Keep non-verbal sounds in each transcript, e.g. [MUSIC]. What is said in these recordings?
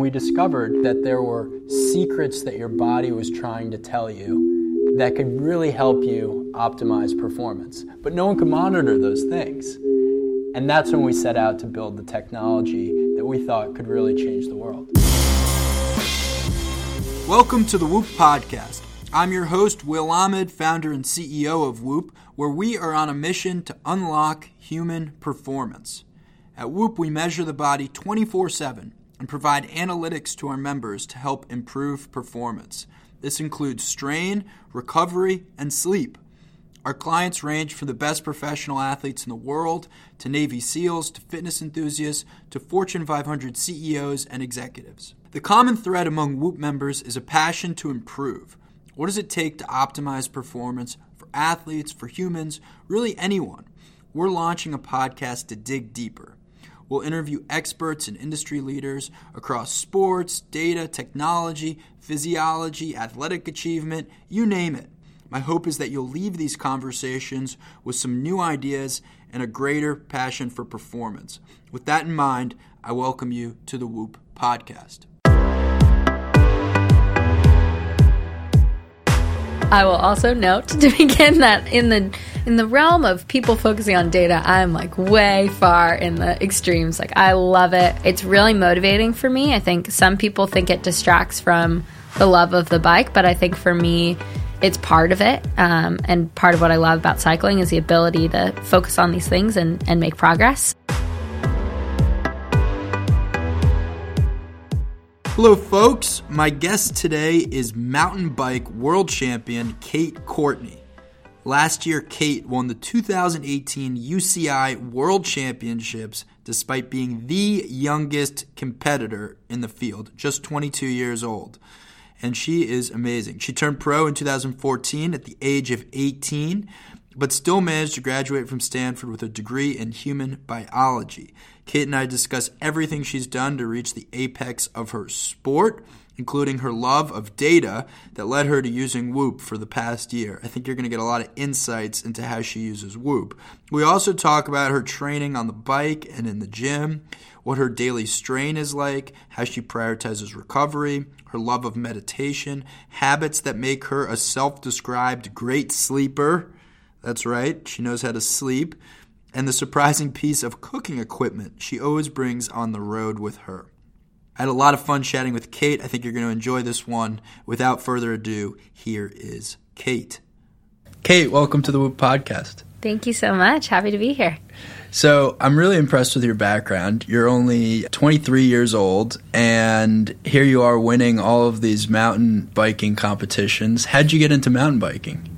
We discovered that there were secrets that your body was trying to tell you that could really help you optimize performance. But no one could monitor those things. And that's when we set out to build the technology that we thought could really change the world. Welcome to the Whoop Podcast. I'm your host, Will Ahmed, founder and CEO of Whoop, where we are on a mission to unlock human performance. At Whoop, we measure the body 24 7 and provide analytics to our members to help improve performance. This includes strain, recovery, and sleep. Our clients range from the best professional athletes in the world to Navy SEALs to fitness enthusiasts to Fortune 500 CEOs and executives. The common thread among Whoop members is a passion to improve. What does it take to optimize performance for athletes, for humans, really anyone? We're launching a podcast to dig deeper. We'll interview experts and industry leaders across sports, data, technology, physiology, athletic achievement, you name it. My hope is that you'll leave these conversations with some new ideas and a greater passion for performance. With that in mind, I welcome you to the Whoop podcast. I will also note to [LAUGHS] begin that in the in the realm of people focusing on data, I'm like way far in the extremes. Like I love it. It's really motivating for me. I think some people think it distracts from the love of the bike, but I think for me, it's part of it. Um, and part of what I love about cycling is the ability to focus on these things and, and make progress. Hello, folks. My guest today is mountain bike world champion Kate Courtney. Last year, Kate won the 2018 UCI World Championships despite being the youngest competitor in the field, just 22 years old. And she is amazing. She turned pro in 2014 at the age of 18, but still managed to graduate from Stanford with a degree in human biology. Kate and I discuss everything she's done to reach the apex of her sport, including her love of data that led her to using Whoop for the past year. I think you're going to get a lot of insights into how she uses Whoop. We also talk about her training on the bike and in the gym, what her daily strain is like, how she prioritizes recovery, her love of meditation, habits that make her a self described great sleeper. That's right, she knows how to sleep and the surprising piece of cooking equipment she always brings on the road with her. I had a lot of fun chatting with Kate. I think you're going to enjoy this one. Without further ado, here is Kate. Kate, welcome to the Whoop Podcast. Thank you so much. Happy to be here. So, I'm really impressed with your background. You're only 23 years old, and here you are winning all of these mountain biking competitions. How'd you get into mountain biking?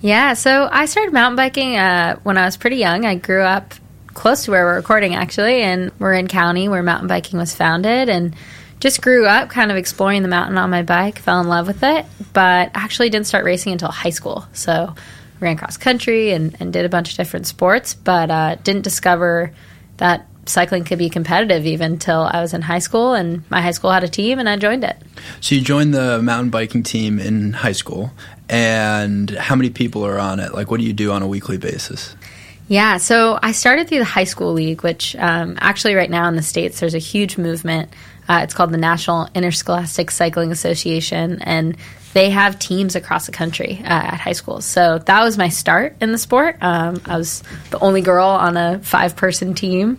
Yeah, so I started mountain biking uh, when I was pretty young. I grew up close to where we're recording, actually, in Marin County, where mountain biking was founded, and just grew up kind of exploring the mountain on my bike, fell in love with it, but actually didn't start racing until high school. So ran cross country and, and did a bunch of different sports, but uh, didn't discover that cycling could be competitive even until I was in high school, and my high school had a team, and I joined it. So you joined the mountain biking team in high school, and how many people are on it? Like, what do you do on a weekly basis? Yeah, so I started through the high school league, which um, actually right now in the states there's a huge movement. Uh, it's called the National Interscholastic Cycling Association, and they have teams across the country uh, at high schools. So that was my start in the sport. Um, I was the only girl on a five person team.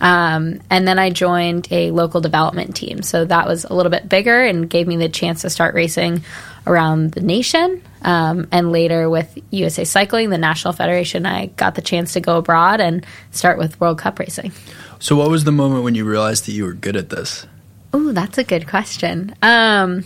Um, and then I joined a local development team. So that was a little bit bigger and gave me the chance to start racing around the nation. Um, and later with USA Cycling, the National Federation, I got the chance to go abroad and start with World Cup racing. So, what was the moment when you realized that you were good at this? Oh, that's a good question. Um,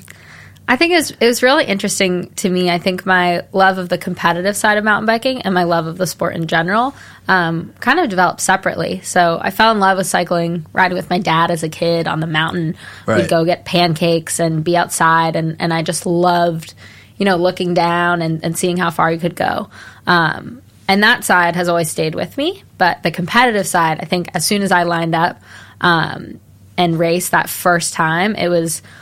I think it was, it was really interesting to me. I think my love of the competitive side of mountain biking and my love of the sport in general um, kind of developed separately. So I fell in love with cycling, riding with my dad as a kid on the mountain. Right. We'd go get pancakes and be outside, and, and I just loved, you know, looking down and, and seeing how far you could go. Um, and that side has always stayed with me. But the competitive side, I think as soon as I lined up um, and raced that first time, it was –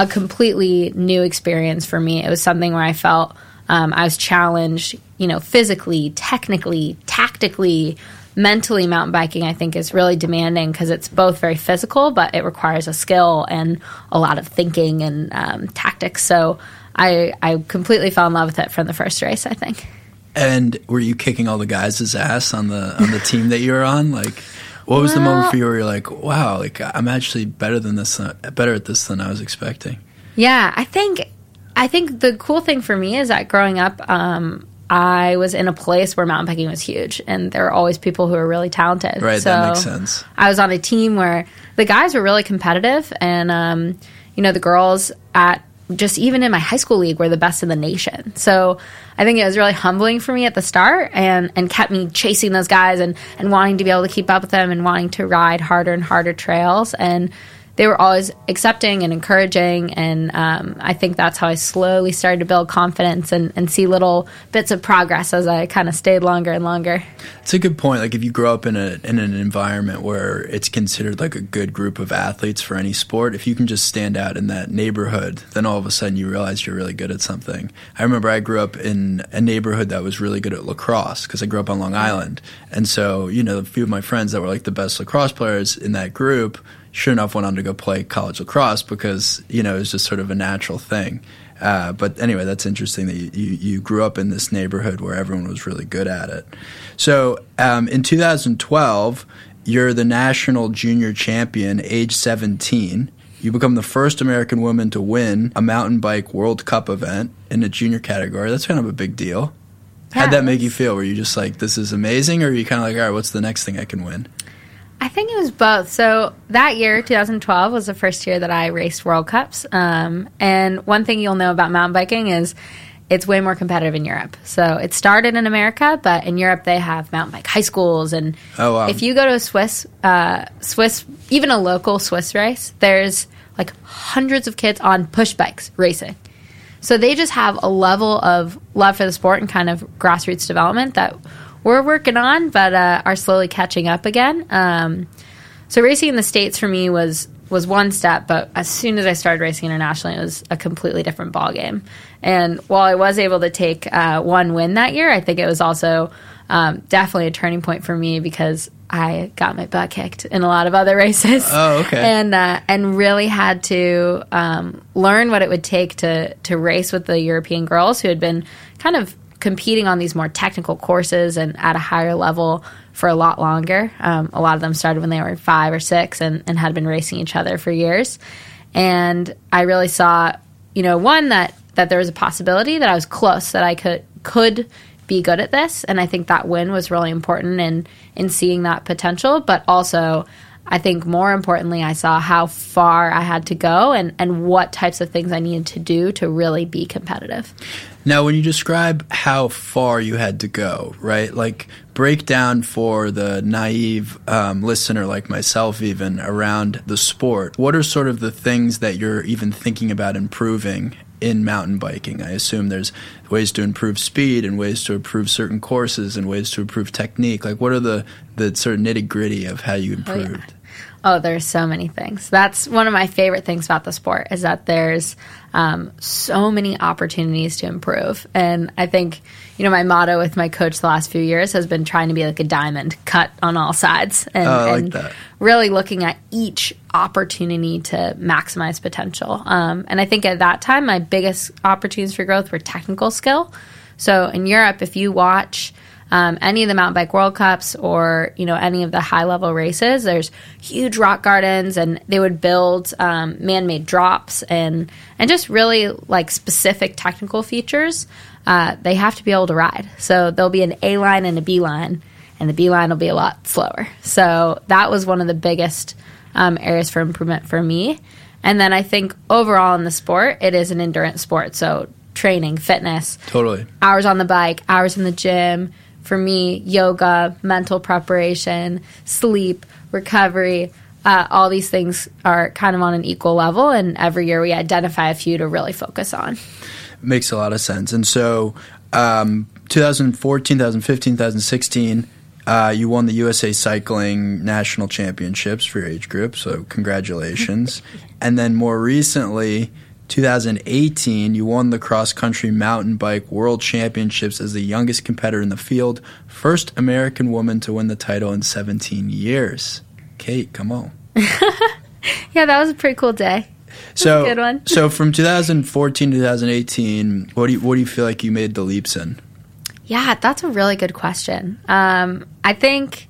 a completely new experience for me. It was something where I felt um, I was challenged, you know, physically, technically, tactically, mentally mountain biking i think is really demanding because it's both very physical but it requires a skill and a lot of thinking and um, tactics. So I, I completely fell in love with it from the first race i think. And were you kicking all the guys' ass on the on the team that you were on? Like what was well, the moment for you where you're like wow like i'm actually better than this uh, better at this than i was expecting yeah i think i think the cool thing for me is that growing up um, I was in a place where mountain biking was huge, and there were always people who were really talented. Right, so that makes sense. I was on a team where the guys were really competitive, and um, you know the girls at just even in my high school league were the best in the nation. So I think it was really humbling for me at the start, and and kept me chasing those guys and and wanting to be able to keep up with them and wanting to ride harder and harder trails and they were always accepting and encouraging. And um, I think that's how I slowly started to build confidence and, and see little bits of progress as I kind of stayed longer and longer. It's a good point. Like if you grow up in a in an environment where it's considered like a good group of athletes for any sport, if you can just stand out in that neighborhood, then all of a sudden you realize you're really good at something. I remember I grew up in a neighborhood that was really good at lacrosse because I grew up on Long Island, and so you know a few of my friends that were like the best lacrosse players in that group sure enough went on to go play college lacrosse because you know it was just sort of a natural thing. Uh, but anyway, that's interesting that you, you, you, grew up in this neighborhood where everyone was really good at it. So um, in 2012, you're the national junior champion, age 17. You become the first American woman to win a mountain bike World Cup event in a junior category. That's kind of a big deal. Yeah, How'd that make you feel? Were you just like, this is amazing? Or are you kind of like, all right, what's the next thing I can win? I think it was both. So that year, 2012, was the first year that I raced World Cups. Um, and one thing you'll know about mountain biking is it's way more competitive in Europe. So it started in America, but in Europe they have mountain bike high schools. And oh, wow. if you go to a Swiss, uh, Swiss, even a local Swiss race, there's like hundreds of kids on push bikes racing. So they just have a level of love for the sport and kind of grassroots development that we're working on, but uh, are slowly catching up again. Um, so racing in the states for me was was one step, but as soon as I started racing internationally, it was a completely different ball game. And while I was able to take uh, one win that year, I think it was also um, definitely a turning point for me because I got my butt kicked in a lot of other [LAUGHS] races. Oh, okay. And uh, and really had to um, learn what it would take to to race with the European girls who had been kind of competing on these more technical courses and at a higher level for a lot longer. Um, a lot of them started when they were five or six and, and had been racing each other for years. And I really saw, you know, one that that there was a possibility that I was close that I could could be good at this, and I think that win was really important in in seeing that potential. But also, I think more importantly, I saw how far I had to go and, and what types of things I needed to do to really be competitive. Now, when you describe how far you had to go, right? Like break down for the naive um, listener like myself, even around the sport. What are sort of the things that you're even thinking about improving in mountain biking? I assume there's ways to improve speed and ways to improve certain courses and ways to improve technique. Like, what are the the sort of nitty gritty of how you improved? Oh, yeah. Oh, there's so many things. That's one of my favorite things about the sport is that there's um, so many opportunities to improve. And I think, you know, my motto with my coach the last few years has been trying to be like a diamond cut on all sides and, oh, like and that. really looking at each opportunity to maximize potential. Um, and I think at that time, my biggest opportunities for growth were technical skill. So in Europe, if you watch – um, any of the mountain bike world cups or you know any of the high level races there's huge rock gardens and they would build um, man-made drops and and just really like specific technical features uh, they have to be able to ride. So there'll be an a line and a b line and the b line will be a lot slower. So that was one of the biggest um, areas for improvement for me. And then i think overall in the sport it is an endurance sport. So training fitness totally. hours on the bike hours in the gym for me, yoga, mental preparation, sleep, recovery, uh, all these things are kind of on an equal level. And every year we identify a few to really focus on. Makes a lot of sense. And so, um, 2014, 2015, 2016, uh, you won the USA Cycling National Championships for your age group. So, congratulations. [LAUGHS] and then more recently, 2018, you won the cross country mountain bike world championships as the youngest competitor in the field, first American woman to win the title in 17 years. Kate, come on. [LAUGHS] yeah, that was a pretty cool day. So, good one. so from 2014 to 2018, what do you what do you feel like you made the leaps in? Yeah, that's a really good question. Um, I think,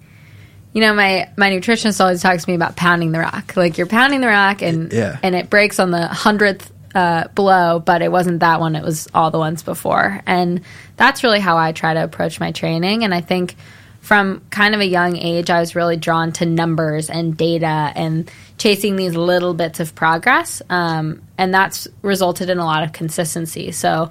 you know, my my nutritionist always talks to me about pounding the rock. Like you're pounding the rock, and Yeah. and it breaks on the hundredth uh, blow, but it wasn't that one. It was all the ones before, and that's really how I try to approach my training. And I think from kind of a young age, I was really drawn to numbers and data and chasing these little bits of progress, um, and that's resulted in a lot of consistency. So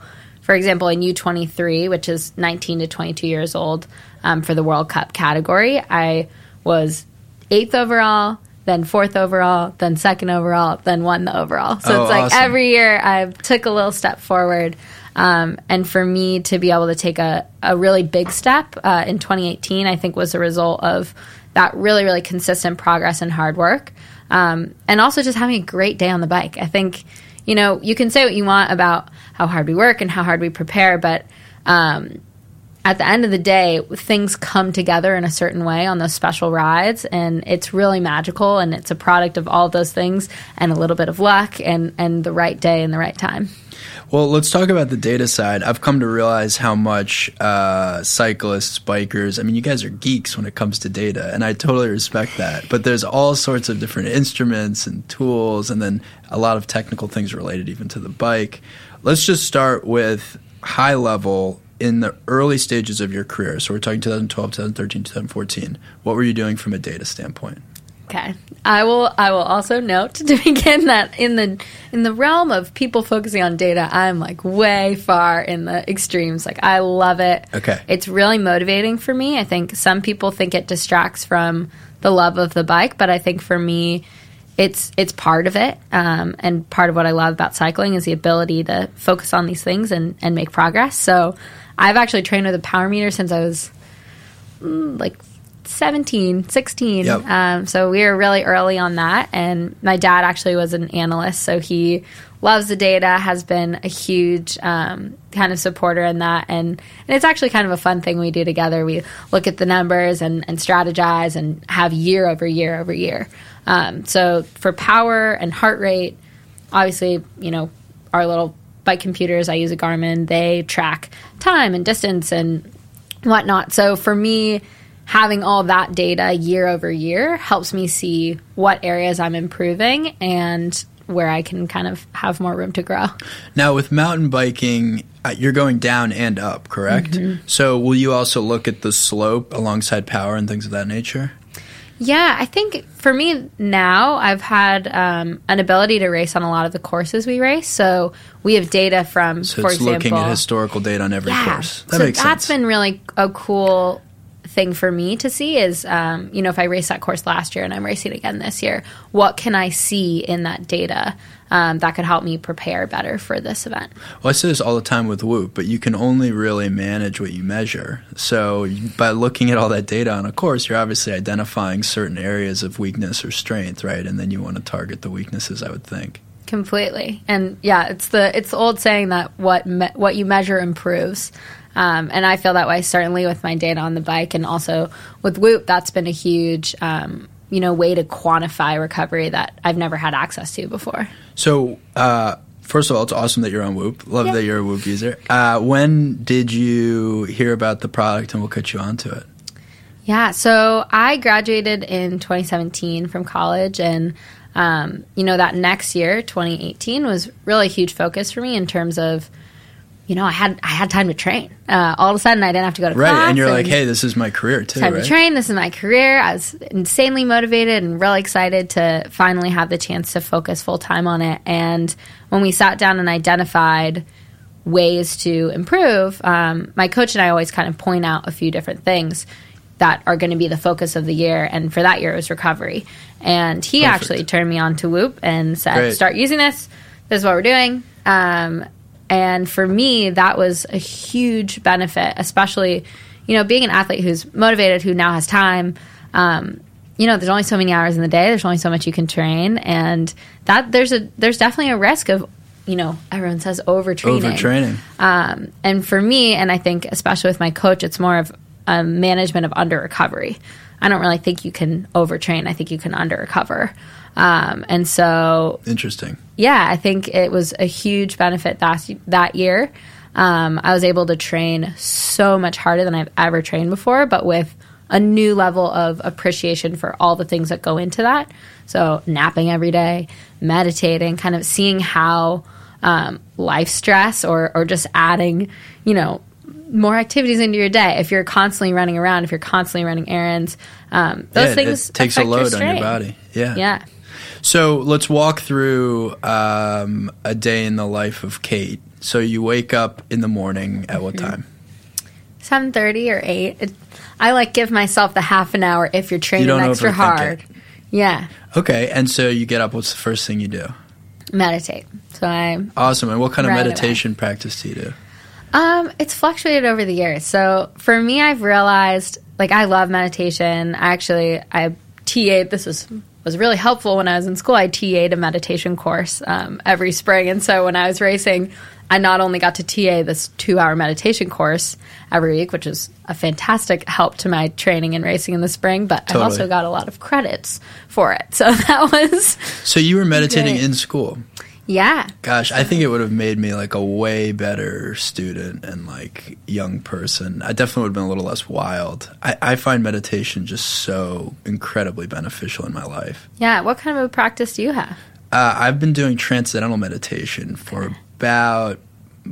for example, in U23, which is 19 to 22 years old um, for the World Cup category, I was eighth overall, then fourth overall, then second overall, then won the overall. So Oh, it's like awesome. every year I took a little step forward. Um, and for me to be able to take a, a really big step uh, in 2018, I think was a result of that really, really consistent progress and hard work. Um, and also just having a great day on the bike. I think, you know, you can say what you want about how hard we work and how hard we prepare, but um, at the end of the day, things come together in a certain way on those special rides, and it's really magical. And it's a product of all those things and a little bit of luck and, and the right day and the right time. Well, let's talk about the data side. I've come to realize how much uh, cyclists, bikers, I mean, you guys are geeks when it comes to data, and I totally respect that. But there's all sorts of different instruments and tools, and then a lot of technical things related even to the bike. Let's just start with high level in the early stages of your career. So we're talking 2012, 2013, 2014. What were you doing from a data standpoint? Okay. I will I will also note to [LAUGHS] begin that in the in the realm of people focusing on data, I'm like way far in the extremes. Like I love it. Okay. It's really motivating for me. I think some people think it distracts from the love of the bike, but I think for me it's it's part of it. Um, and part of what I love about cycling is the ability to focus on these things and, and make progress. So I've actually trained with a power meter since I was mm, like 17, 16. Yep. Um, so we were really early on that. And my dad actually was an analyst, so he loves the data, has been a huge um, kind of supporter in that. And, and it's actually kind of a fun thing we do together. We look at the numbers and, and strategize and have year over year over year. Um, so for power and heart rate, obviously, you know, our little bike computers, I use a Garmin, they track time and distance and whatnot. So for me, having all that data year over year helps me see what areas I'm improving and where I can kind of have more room to grow. Now, with mountain biking, uh, you're going down and up, correct? Mm-hmm. So, will you also look at the slope alongside power and things of that nature? Yeah, I think for me now, I've had um, an ability to race on a lot of the courses we race. So we have data from, So, for it's example, looking at historical data on every yeah. course. That so makes that's sense. been really a cool thing for me to see is um, you know if i raced that course last year and i'm racing again this year what can i see in that data um, that could help me prepare better for this event Well, I say this all the time with Whoop, but you can only really manage what you measure. So, you- by looking at all that data on a course, you're obviously identifying certain areas of weakness or strength, right? And then you want to target the weaknesses, I would think. completely and yeah it's the it's the old saying that what me- what you measure improves um, and i feel that way certainly with my data on the bike and also with whoop that's been a huge um, you know way to quantify recovery that i've never had access to before So, uh, first of all, it's awesome that you're on Whoop. Love Yeah. that you're a Whoop user. Uh, when did you hear about the product and what we'll got you onto it? Yeah, so I graduated in 2017 from college, and um, you know that next year, 2018, was really a huge focus for me in terms of, you know, I had I had time to train. Uh, all of a sudden, I didn't have to go to Right. class, Right, And you're like, hey, this is my career too, time right? to train. This is my career. I was insanely motivated and really excited to finally have the chance to focus full time on it. And when we sat down and identified ways to improve, um, my coach and I always kind of point out a few different things that are going to be the focus of the year. And for that year, it was recovery. And he Perfect. actually turned me on to Whoop and said, Great. start using this. This is what we're doing. Um, and for me, that was a huge benefit, especially, you know, being an athlete who's motivated, who now has time. Um, you know, there's only so many hours in the day. There's only so much you can train, and that there's a there's definitely a risk of you know, everyone says overtraining. Overtraining. Um, and for me, and I think especially with my coach, it's more of a management of under recovery. I don't really think you can overtrain. I think you can under recover. Um, and so, Interesting. yeah, I think it was a huge benefit that that year. Um, I was able to train so much harder than I've ever trained before, but with a new level of appreciation for all the things that go into that. So, napping every day, meditating, kind of seeing how um, life stress or, or just adding, you know, more activities into your day. If you're constantly running around, if you're constantly running errands, um, those Yeah, things it takes a load on your body. Yeah. Yeah. So let's walk through um, a day in the life of Kate. So you wake up in the morning at what Mm-hmm. time? Seven thirty or eight. It, I like give myself the half an hour if you're training don't extra hard. it. Yeah, Okay, and so you get up. What's the first thing you do? meditate. So I Awesome. And what kind of Right away. meditation practice do you do? Um, it's fluctuated over the years. So for me, I've realized like I love meditation. I actually I TA'd this was was really helpful when I was in school. I TA'd a meditation course um, every spring, and so when I was racing, I not only got to TA this two hour meditation course every week, which was a fantastic help to my training and racing in the spring, but I also got a lot of credits for it. [LAUGHS] So that was So you were meditating Right. in school. Yeah. Gosh, I think it would have made me like a way better student and like young person. I definitely would have been a little less wild. I, I find meditation just so incredibly beneficial in my life. Yeah. What kind of a practice do you have? Uh, I've been doing transcendental meditation for about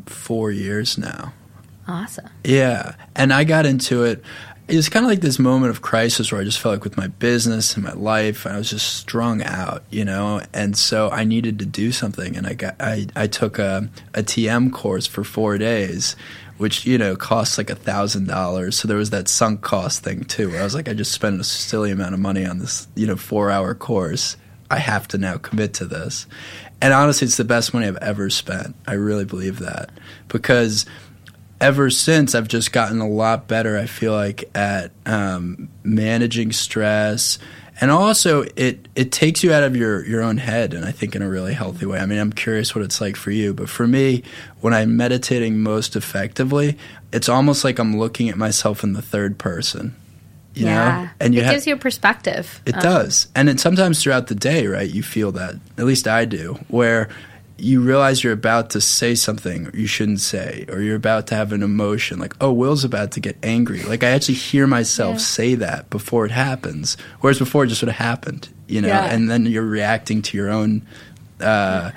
four years now. Awesome. Yeah, and I got into it. It was kind of like this moment of crisis where I just felt like with my business and my life, I was just strung out, you know, and so I needed to do something. And I got I, I took a, a TM course for four days, which you know costs like a thousand dollars. So there was that sunk cost thing too, where I was like, I just spent a silly amount of money on this, you know, four hour course. I have to now commit to this. And honestly, it's the best money I've ever spent. I really believe that because ever since I've just gotten a lot better. I feel like at um, managing stress, and also it it takes you out of your your own head, and I think in a really healthy way. I mean, I'm curious what it's like for you, but for me, when I'm meditating most effectively, it's almost like I'm looking at myself in the third person. You yeah. know, and you it have gives you a perspective. it Um, does. And then sometimes throughout the day, right, you feel that. At least I do, where you realize you're about to say something you shouldn't say, or you're about to have an emotion like, oh, Will's about to get angry. Like I actually hear myself Yeah. say that before it happens, whereas before it just sort of happened, you know, Yeah. and then you're reacting to your own. Uh,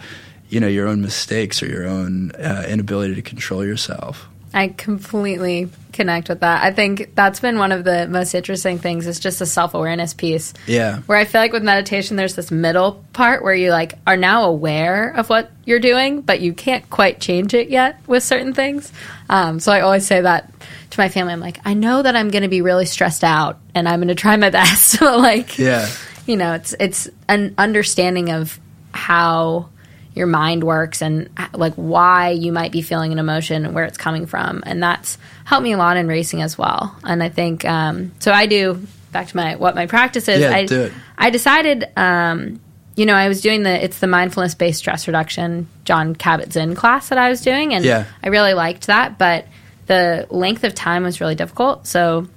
You know your own mistakes or your own uh, inability to control yourself. I completely connect with that. I think that's been one of the most interesting things is just the self awareness piece. Yeah, Where I feel like with meditation, there's this middle part where you like are now aware of what you're doing, but you can't quite change it yet with certain things. Um, so I always say that to my family. I'm like, I know that I'm going to be really stressed out, and I'm going to try my [LAUGHS] best. [LAUGHS] but like, yeah. you know, it's it's an understanding of how your mind works and uh, like why you might be feeling an emotion and where it's coming from, and that's helped me a lot in racing as well. And I think um, so. I do back to my what my practice is. Yeah, I do it. I decided. Um, you know, I was doing the it's the mindfulness based stress reduction Jon Kabat-Zinn class that I was doing, and Yeah. I really liked that. But the length of time was really difficult. So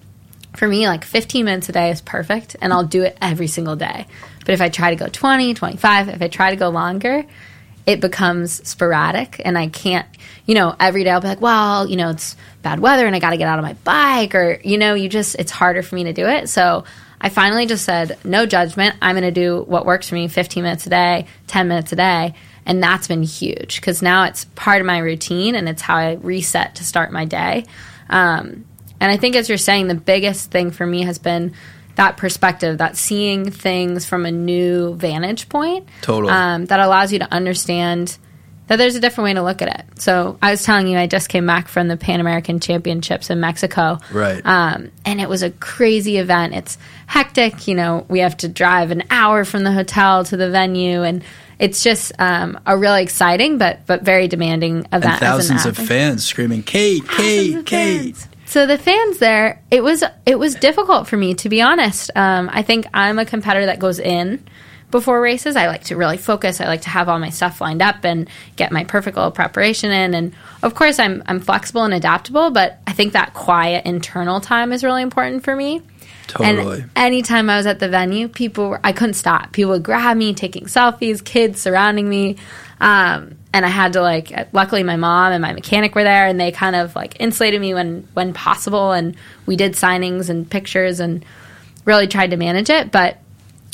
for me, like 15 minutes a day is perfect, and I'll do it every single day. But if I try to go 20, 25, if I try to go longer, it becomes sporadic, and I can't, you know, every day I'll be like, well, you know, it's bad weather and I got to get out of my bike, or, you know, you just, it's harder for me to do it. So I finally just said, no judgment. I'm going to do what works for me 15 minutes a day, 10 minutes a day. And that's been huge because now it's part of my routine and it's how I reset to start my day. Um, and I think, as you're saying, the biggest thing for me has been that perspective, that seeing things from a new vantage point. Totally. Um, that allows you to understand that there's a different way to look at it. So I was telling you, I just came back from the Pan American Championships in Mexico. Right. Um, and it was a crazy event. It's hectic. You know, we have to drive an hour from the hotel to the venue, and it's just um, a really exciting but but very demanding event. and thousands of fans screaming, "Kate, Kate, Kate!" So the fans there, it was it was difficult for me to be honest. Um, I think I'm a competitor that goes in before races. I like to really focus. I like to have all my stuff lined up and get my perfect little preparation in. And of course, I'm I'm flexible and adaptable, but I think that quiet internal time is really important for me. Totally. And anytime I was at the venue, people were, I couldn't stop. People would grab me, taking selfies, kids surrounding me. Um, and I had to like, luckily my mom and my mechanic were there and they kind of like insulated me when, when possible. And we did signings and pictures and really tried to manage it. But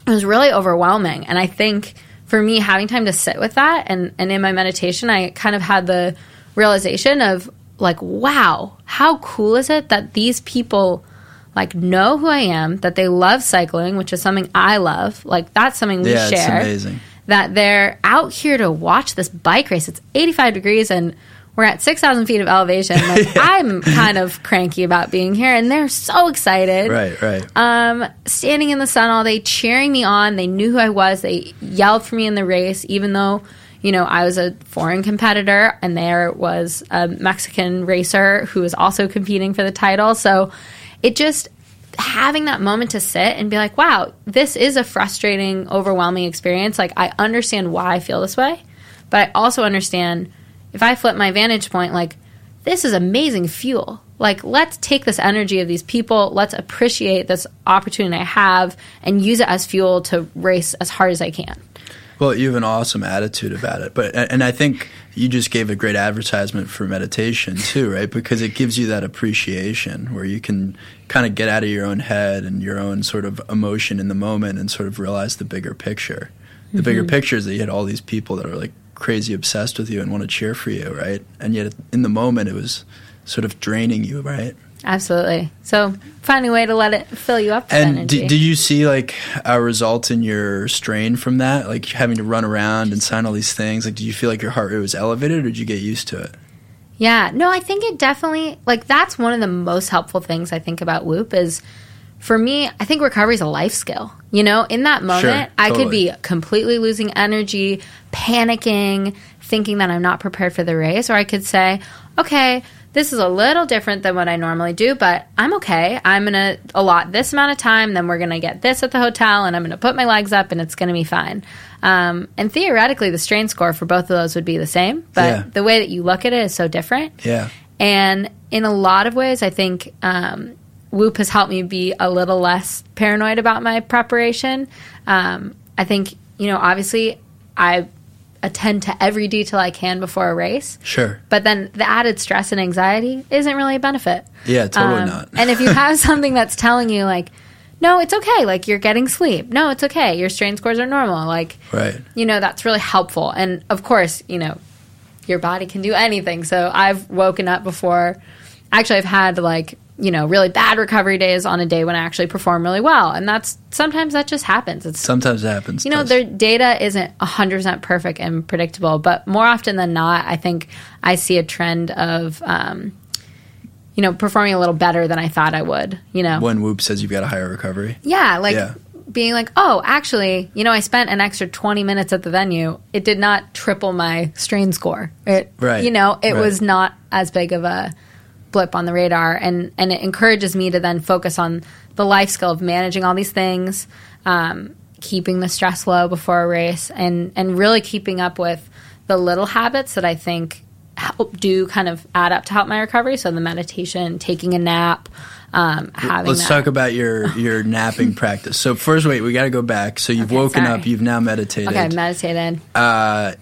it was really overwhelming. And I think for me, having time to sit with that and, and in my meditation, I kind of had the realization of like, wow, how cool is it that these people like know who I am, that they love cycling, which is something I love. Like that's something we yeah, share. it's amazing. That they're out here to watch this bike race. It's 85 degrees and we're at 6,000 feet of elevation. [LAUGHS] Like I'm kind of cranky about being here, and they're so excited. Right, right. Um, standing in the sun all day, cheering me on. They knew who I was. They yelled for me in the race, even though you know I was a foreign competitor, and there was a Mexican racer who was also competing for the title. So it just having that moment to sit and be like, wow, this is a frustrating, overwhelming experience. Like, I understand why I feel this way, but I also understand if I flip my vantage point, like, this is amazing fuel. Like, let's take this energy of these people, let's appreciate this opportunity I have, and use it as fuel to race as hard as I can. Well, you have an awesome attitude about it, but and I think you just gave a great advertisement for meditation too, right? Because it gives you that appreciation where you can kind of get out of your own head and your own sort of emotion in the moment and sort of realize the bigger picture. The mm-hmm. bigger picture is that you had all these people that are like crazy obsessed with you and want to cheer for you, right? And yet in the moment it was sort of draining you, right? Absolutely. So finding a way to let it fill you up. and did, did you see like a result in your strain from that? Like having to run around and sign all these things. Like, did you feel like your heart rate was elevated, or did you get used to it? Yeah. No, I think it definitely like that's one of the most helpful things I think about Whoop is. For me, I think recovery is a life skill. You know, in that moment, sure, totally. I could be completely losing energy, panicking, thinking that I'm not prepared for the race, or I could say, okay, this is a little different than what I normally do, but I'm okay. I'm going to allot this amount of time, then we're going to get this at the hotel, and I'm going to put my legs up, and it's going to be fine. Um, and theoretically, the strain score for both of those would be the same, but yeah. the way that you look at it is so different. Yeah. And in a lot of ways, I think um, Whoop has helped me be a little less paranoid about my preparation. Um, I think, you know, obviously, I attend to every detail I can before a race. Sure. But then the added stress and anxiety isn't really a benefit. Yeah, totally um, not. [LAUGHS] and if you have [LAUGHS] something that's telling you like, no, it's okay. Like you're getting sleep. No, it's okay. Your strain scores are normal. Like, right. You know, that's really helpful. And of course, you know, your body can do anything. So I've woken up before. Actually, I've had like you know, really bad recovery days on a day when I actually perform really well. And that's sometimes that just happens. It's sometimes it happens. You know, their data isn't 100% perfect and predictable, but more often than not, I think I see a trend of, um, you know, performing a little better than I thought I would, you know. When Whoop says you've got a higher recovery? Yeah, like yeah. being like, oh, actually, you know, I spent an extra 20 minutes at the venue. It did not triple my strain score. It, right. You know, it right. was not as big of a blip on the radar and and it encourages me to then focus on the life skill of managing all these things um, keeping the stress low before a race and and really keeping up with the little habits that i think help do kind of add up to help my recovery so the meditation taking a nap um, Let's that. talk about your your [LAUGHS] napping practice. So first, wait, we got to go back. So you've okay, woken sorry. up, you've now meditated. Okay, meditated. Uh,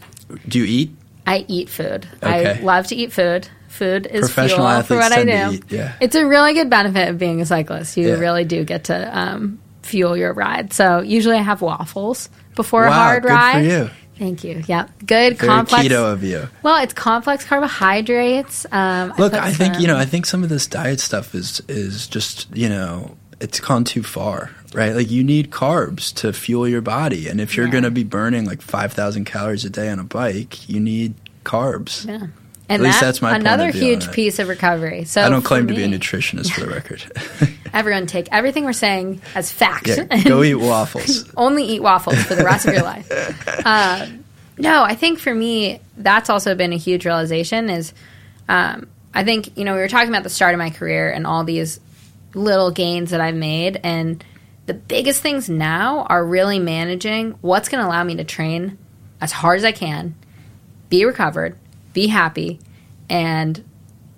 do you eat? I eat food. Okay. I love to eat food food is fuel for what I do. Eat, yeah. It's a really good benefit of being a cyclist. You yeah. really do get to um, fuel your ride. So usually I have waffles before wow, a hard good ride. For you. Thank you. Yeah, good Very complex. keto of you. Well, it's complex carbohydrates. Um, Look, I, I think some, you know. I think some of this diet stuff is is just you know it's gone too far, right? Like you need carbs to fuel your body, and if you're yeah. going to be burning like five thousand calories a day on a bike, you need carbs. Yeah. And At least that's my another huge piece of recovery. So I don't claim me, to be a nutritionist for the record. [LAUGHS] everyone take everything we're saying as fact. Yeah, go eat waffles. [LAUGHS] only eat waffles for the rest of your life. Uh, [LAUGHS] no, I think for me that's also been a huge realization. Is um, I think you know we were talking about the start of my career and all these little gains that I've made, and the biggest things now are really managing what's going to allow me to train as hard as I can, be recovered, be happy, and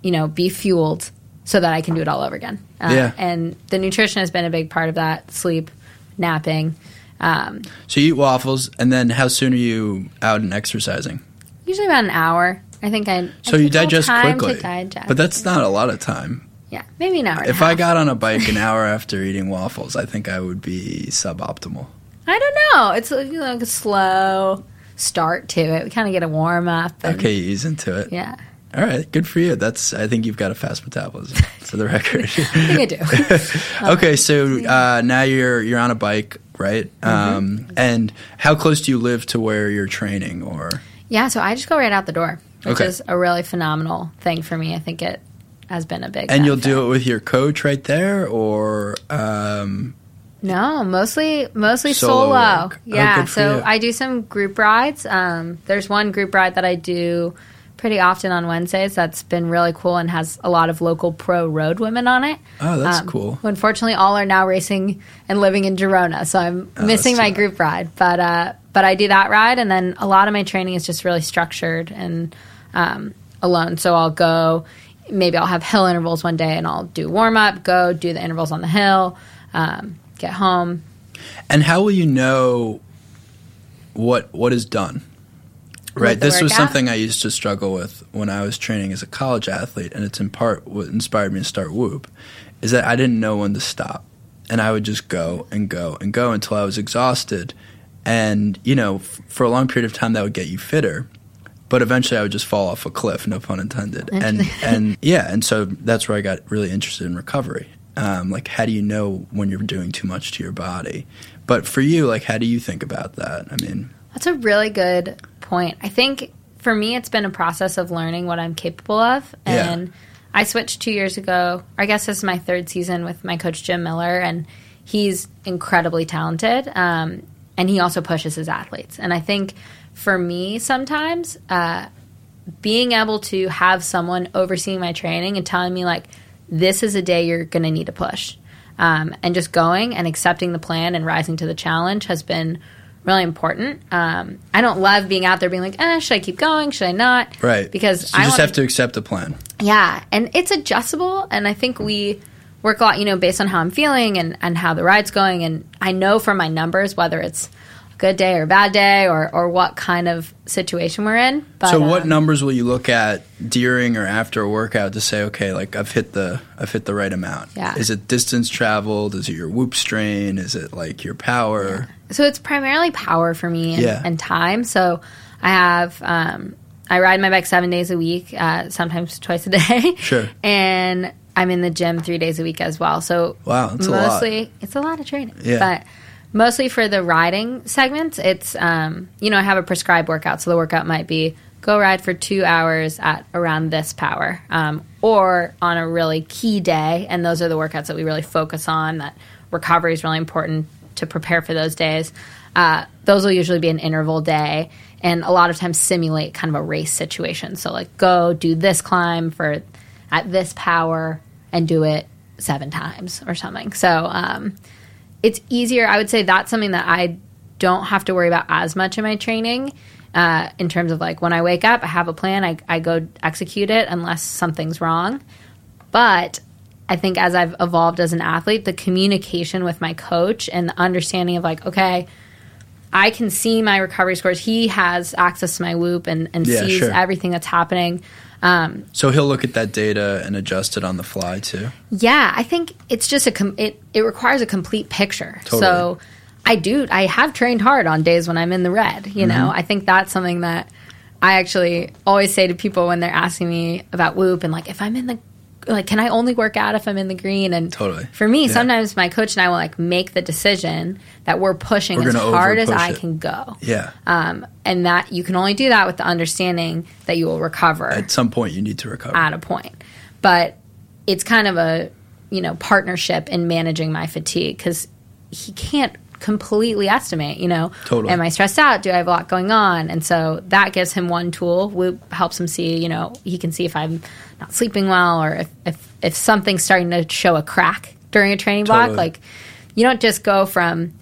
you know, be fueled so that I can do it all over again. Uh, Yeah. And the nutrition has been a big part of that. Sleep, napping. Um, So you eat waffles, and then how soon are you out and exercising? usually about an hour. I think I. I So you a little digest quickly, digest. but that's not a lot of time. yeah, maybe an hour. If I got on a bike an hour after eating waffles, I think I would be suboptimal. I don't know. It's like, you know, like a slow start to it. We kind of get a warm up. and- Okay, you ease into it. Yeah, All right, good for you. That's I think you've got a fast metabolism [LAUGHS] for the record. I think I do. [LAUGHS] okay, so uh, now you're you're on a bike, right? Um, and how close do you live to where you're training? Or yeah, so I just go right out the door, which Okay. is a really phenomenal thing for me. I think it has been a big. and you'll do it with your coach right there, or um, No, mostly mostly Solo solo. Oh, Yeah, for so. I do some group rides. Um, there's one group ride that I do pretty often on Wednesdays. That's been really cool and has a lot of local pro road women on it. oh, that's Um, cool. Unfortunately, all are now racing and living in Girona, so I'm Oh, missing my group ride. But uh, but I do that ride, and then a lot of my training is just really structured and um, alone. So I'll go. Maybe I'll have hill intervals one day, and I'll do warm up, go do the intervals on the hill, um, get home, And how will you know what what is done? Right. This was something I used to struggle with when I was training as a college athlete, and it's in part what inspired me to start Whoop, is that I didn't know when to stop, and I would just go and go and go until I was exhausted, and you know, f- for a long period of time that would get you fitter, but eventually I would just fall off a cliff, no pun intended, and [LAUGHS] and yeah, and so that's where I got really interested in recovery. Um, like, how do you know when you're doing too much to your body? But for you, like, how do you think about that? I mean, That's a really good point. I think for me, it's been a process of learning what I'm capable of. Yeah. And I switched two years ago. I guess this is my third season with my coach, Jim Miller, and he's incredibly talented. Um, and he also pushes his athletes. And I think for me, sometimes, uh, being able to have someone overseeing my training and telling me, like, this is a day you're going to need to push. Um, and just going and accepting the plan and rising to the challenge has been really important. Um, I don't love being out there being like, eh, should I keep going? Should I not? right? Because so you I just wanna- have to accept the plan. yeah, and it's adjustable, and I think we work a lot, you know, based on how I'm feeling and, and how the ride's going, and I know from my numbers whether it's a good day or bad day or, or what kind of situation we're in. But, so, what um, numbers will you look at during or after a workout to say, okay, like I've hit the I've hit the right amount? Yeah. Is it distance traveled? Is it your whoop strain? Is it like your power? So it's primarily power for me and, Yeah. and time. So I have um, I ride my bike seven days a week, uh, sometimes twice a [LAUGHS] day. Sure. And I'm in the gym three days a week as well. So Wow, that's a lot. mostly it's a lot of training. Yeah. But mostly for the riding segments, it's um, you know I have a prescribed workout. So the workout might be go ride for two hours at around this power, um, or on a really key day, and those are the workouts that we really focus on. That recovery is really important to prepare for those days. Uh, those will usually be an interval day, and a lot of times simulate kind of a race situation. So like go do this climb for at this power and do it seven times or something. So um, it's easier. I would say that's something that I don't have to worry about as much in my training. Uh, in terms of like when I wake up, I have a plan, I, I go execute it unless something's wrong. But I think as I've evolved as an athlete, the communication with my coach and the understanding of like, okay, I can see my recovery scores. He has access to my whoop and, and Yeah, sees sure. everything that's happening. So he'll look at that data and adjust it on the fly too. Yeah, I think it's just a com- it it requires a complete picture. Totally. So I do I have trained hard on days when I'm in the red, you Mm-hmm. know. I think that's something that I actually always say to people when they're asking me about whoop and like if I'm in the like can I only work out if I'm in the green and Totally. for me Yeah. sometimes my coach and I will like make the decision that we're pushing We're as hard as I it. can go. Yeah. Um, and that you can only do that with the understanding that you will recover At some point, you need to recover. at a point. But it's kind of a you know partnership in managing my fatigue because he can't completely estimate. You know, Totally. am I stressed out? Do I have a lot going on? And so that gives him one tool. Whoop helps him see. You know, he can see if I'm not sleeping well or if if, if something's starting to show a crack during a training block. Like you don't just go from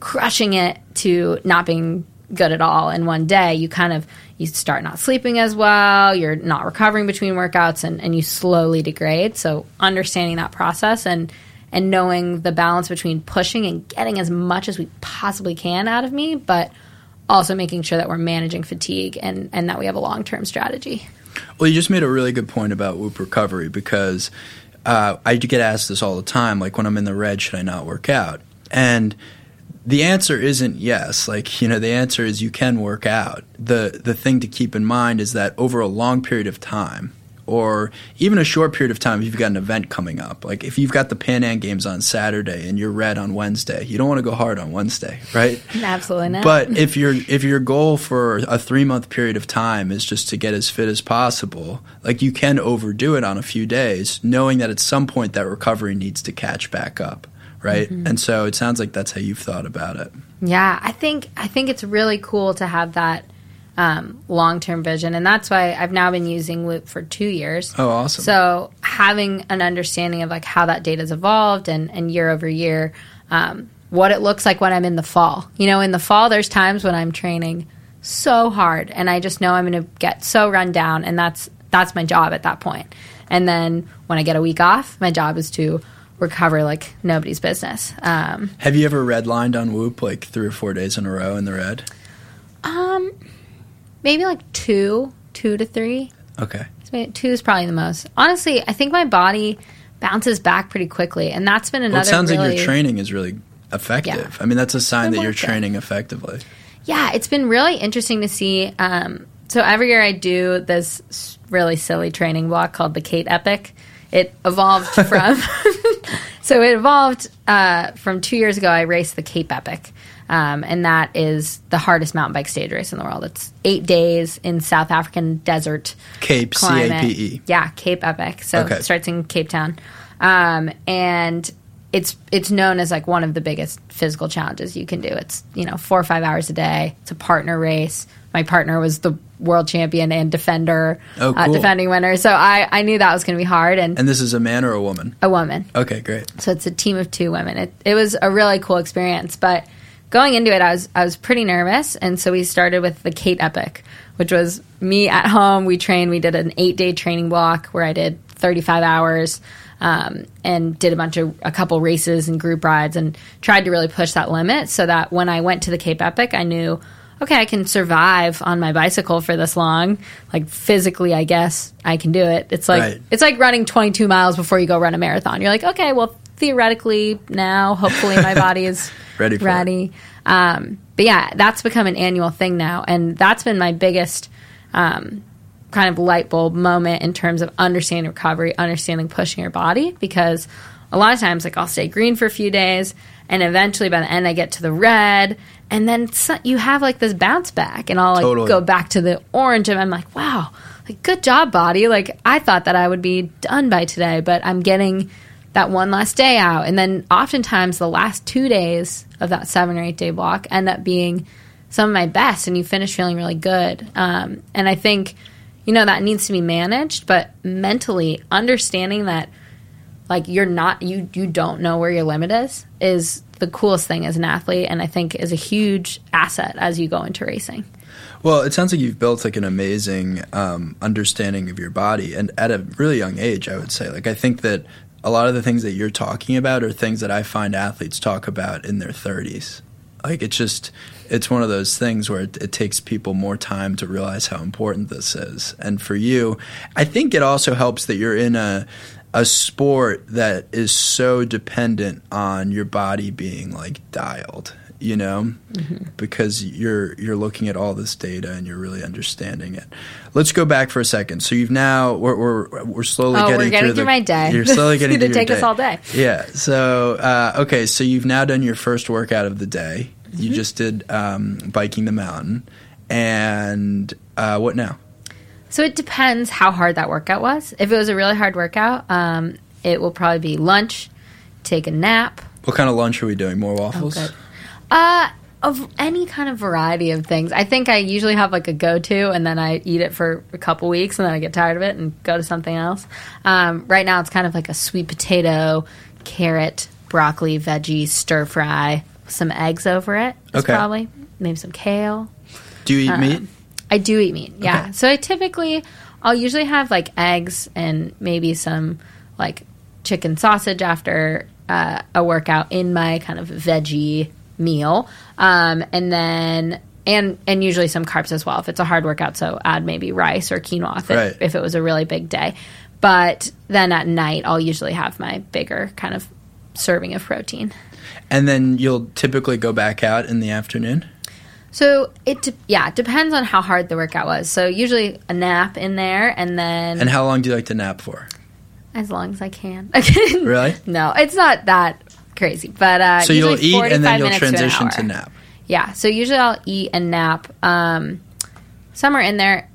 crushing it to not being good at all in one day. You kind of you start not sleeping as well, you're not recovering between workouts and, and you slowly degrade. So understanding that process and and knowing the balance between pushing and getting as much as we possibly can out of me, but also making sure that we're managing fatigue and, and that we have a long term strategy. Well, you just made a really good point about Whoop recovery because uh, I get asked this all the time. Like when I'm in the red, should I not work out? And the answer isn't yes. Like, you know, the answer is you can work out. The the thing to keep in mind is that over a long period of time, or even a short period of time if you've got an event coming up. Like if you've got the Pan Am Games on Saturday and you're red on Wednesday, you don't want to go hard on Wednesday, [LAUGHS] right? Absolutely not. But if your if your goal for a three month period of time is just to get as fit as possible, like you can overdo it on a few days, knowing that at some point that recovery needs to catch back up. Right. Mm-hmm. And so it sounds like that's how you've thought about it. Yeah, I think I think it's really cool to have that um, long term vision. And that's why I've now been using Whoop for two years. Oh, awesome. So having an understanding of like how that data's evolved and, and year over year, um, what it looks like when I'm in the fall. You know, in the fall, there's times when I'm training so hard and I just know I'm going to get so run down. And that's, that's my job at that point. And then when I get a week off, my job is to recover like nobody's business. Um, Have you ever redlined on Whoop like three or four days in a row in the red? Um, maybe like two, two to three. Okay. So two is probably the most. Honestly, I think my body bounces back pretty quickly, and that's been another. Well, it sounds really, like your training is really effective. Yeah. I mean, that's a sign that you're training effectively. Yeah, it's been really interesting to see. Um, so every year I do this really silly training block called the Kate Epic. It evolved [LAUGHS] from. [LAUGHS] so it evolved uh, from two years ago. I raced the Cape Epic. Um, and that is the hardest mountain bike stage race in the world. It's eight days in South African desert. Cape C A P E. Yeah, Cape Epic. So okay. it starts in Cape Town, um, and it's it's known as like one of the biggest physical challenges you can do. It's you know four or five hours a day. It's a partner race. My partner was the world champion and defender, oh, uh, cool. uh, defending winner. So I, I knew that was going to be hard. And and this is a man or a woman? A woman. Okay, great. So it's a team of two women. It it was a really cool experience, but going into it, I was I was pretty nervous, and so we started with the Kate Epic, which was me at home. We trained. We did an eight day training block where I did thirty five hours. Um, and did a bunch of a couple races and group rides and tried to really push that limit so that when I went to the Cape Epic, I knew, okay, I can survive on my bicycle for this long. Like physically, I guess I can do it. It's like right. it's like running 22 miles before you go run a marathon. You're like, okay, well, theoretically now, hopefully my [LAUGHS] body is ready. ready. Um, but yeah, that's become an annual thing now, and that's been my biggest um, kind of light bulb moment in terms of understanding recovery, understanding pushing your body. Because a lot of times, like I'll stay green for a few days, and eventually by the end, I get to the red, and then you have like this bounce back, and I'll like totally. go back to the orange, and I'm like, wow, like good job, body. Like I thought that I would be done by today, but I'm getting that one last day out. And then oftentimes the last two days of that seven or eight day block end up being some of my best and you finish feeling really good. Um, and I think, you know, that needs to be managed, but mentally understanding that like you're not you you don't know where your limit is is the coolest thing as an athlete and I think is a huge asset as you go into racing. Well, it sounds like you've built like an amazing um, understanding of your body, and at a really young age, I would say. Like, I think that a lot of the things that you're talking about are things that I find athletes talk about in their 30s. Like it's just it's one of those things where it, it, takes people more time to realize how important this is. And for you, I think it also helps that you're in a a sport that is so dependent on your body being like dialed you know, mm-hmm. because you're you're looking at all this data and you're really understanding it. Let's go back for a second. So you've now we're we're, we're slowly oh, getting, we're getting through, through the, my day. You're slowly getting [LAUGHS] to through take your us day. all day. Yeah. So uh, okay, so you've now done your first workout of the day. Mm-hmm. You just did um, biking the mountain, and uh, what now? So it depends how hard that workout was. If it was a really hard workout, um, it will probably be lunch, take a nap. What kind of lunch are we doing? More waffles? Oh, uh, of any kind of variety of things. I think I usually have like a go to, and then I eat it for a couple weeks, and then I get tired of it and go to something else. Um, right now, it's kind of like a sweet potato, carrot, broccoli, veggie, stir fry, some eggs over it. Okay. Probably maybe some kale. Do you eat meat? I do eat meat. Yeah. Okay. So I typically I'll usually have like eggs and maybe some like chicken sausage after uh, a workout in my kind of veggie meal, um, and then and and usually some carbs as well if it's a hard workout. So add maybe rice or quinoa if, Right. it, if it was a really big day. But then at night I'll usually have my bigger kind of serving of protein. And then you'll typically go back out in the afternoon? So it de- yeah it depends on how hard the workout was. So usually a nap in there, and then And how long do you like to nap for? as long as I can. [LAUGHS] Really? No, it's not that crazy, but uh, So you'll eat and then you'll minutes to transition to nap. Yeah, so usually I'll eat and nap. Um, somewhere in there,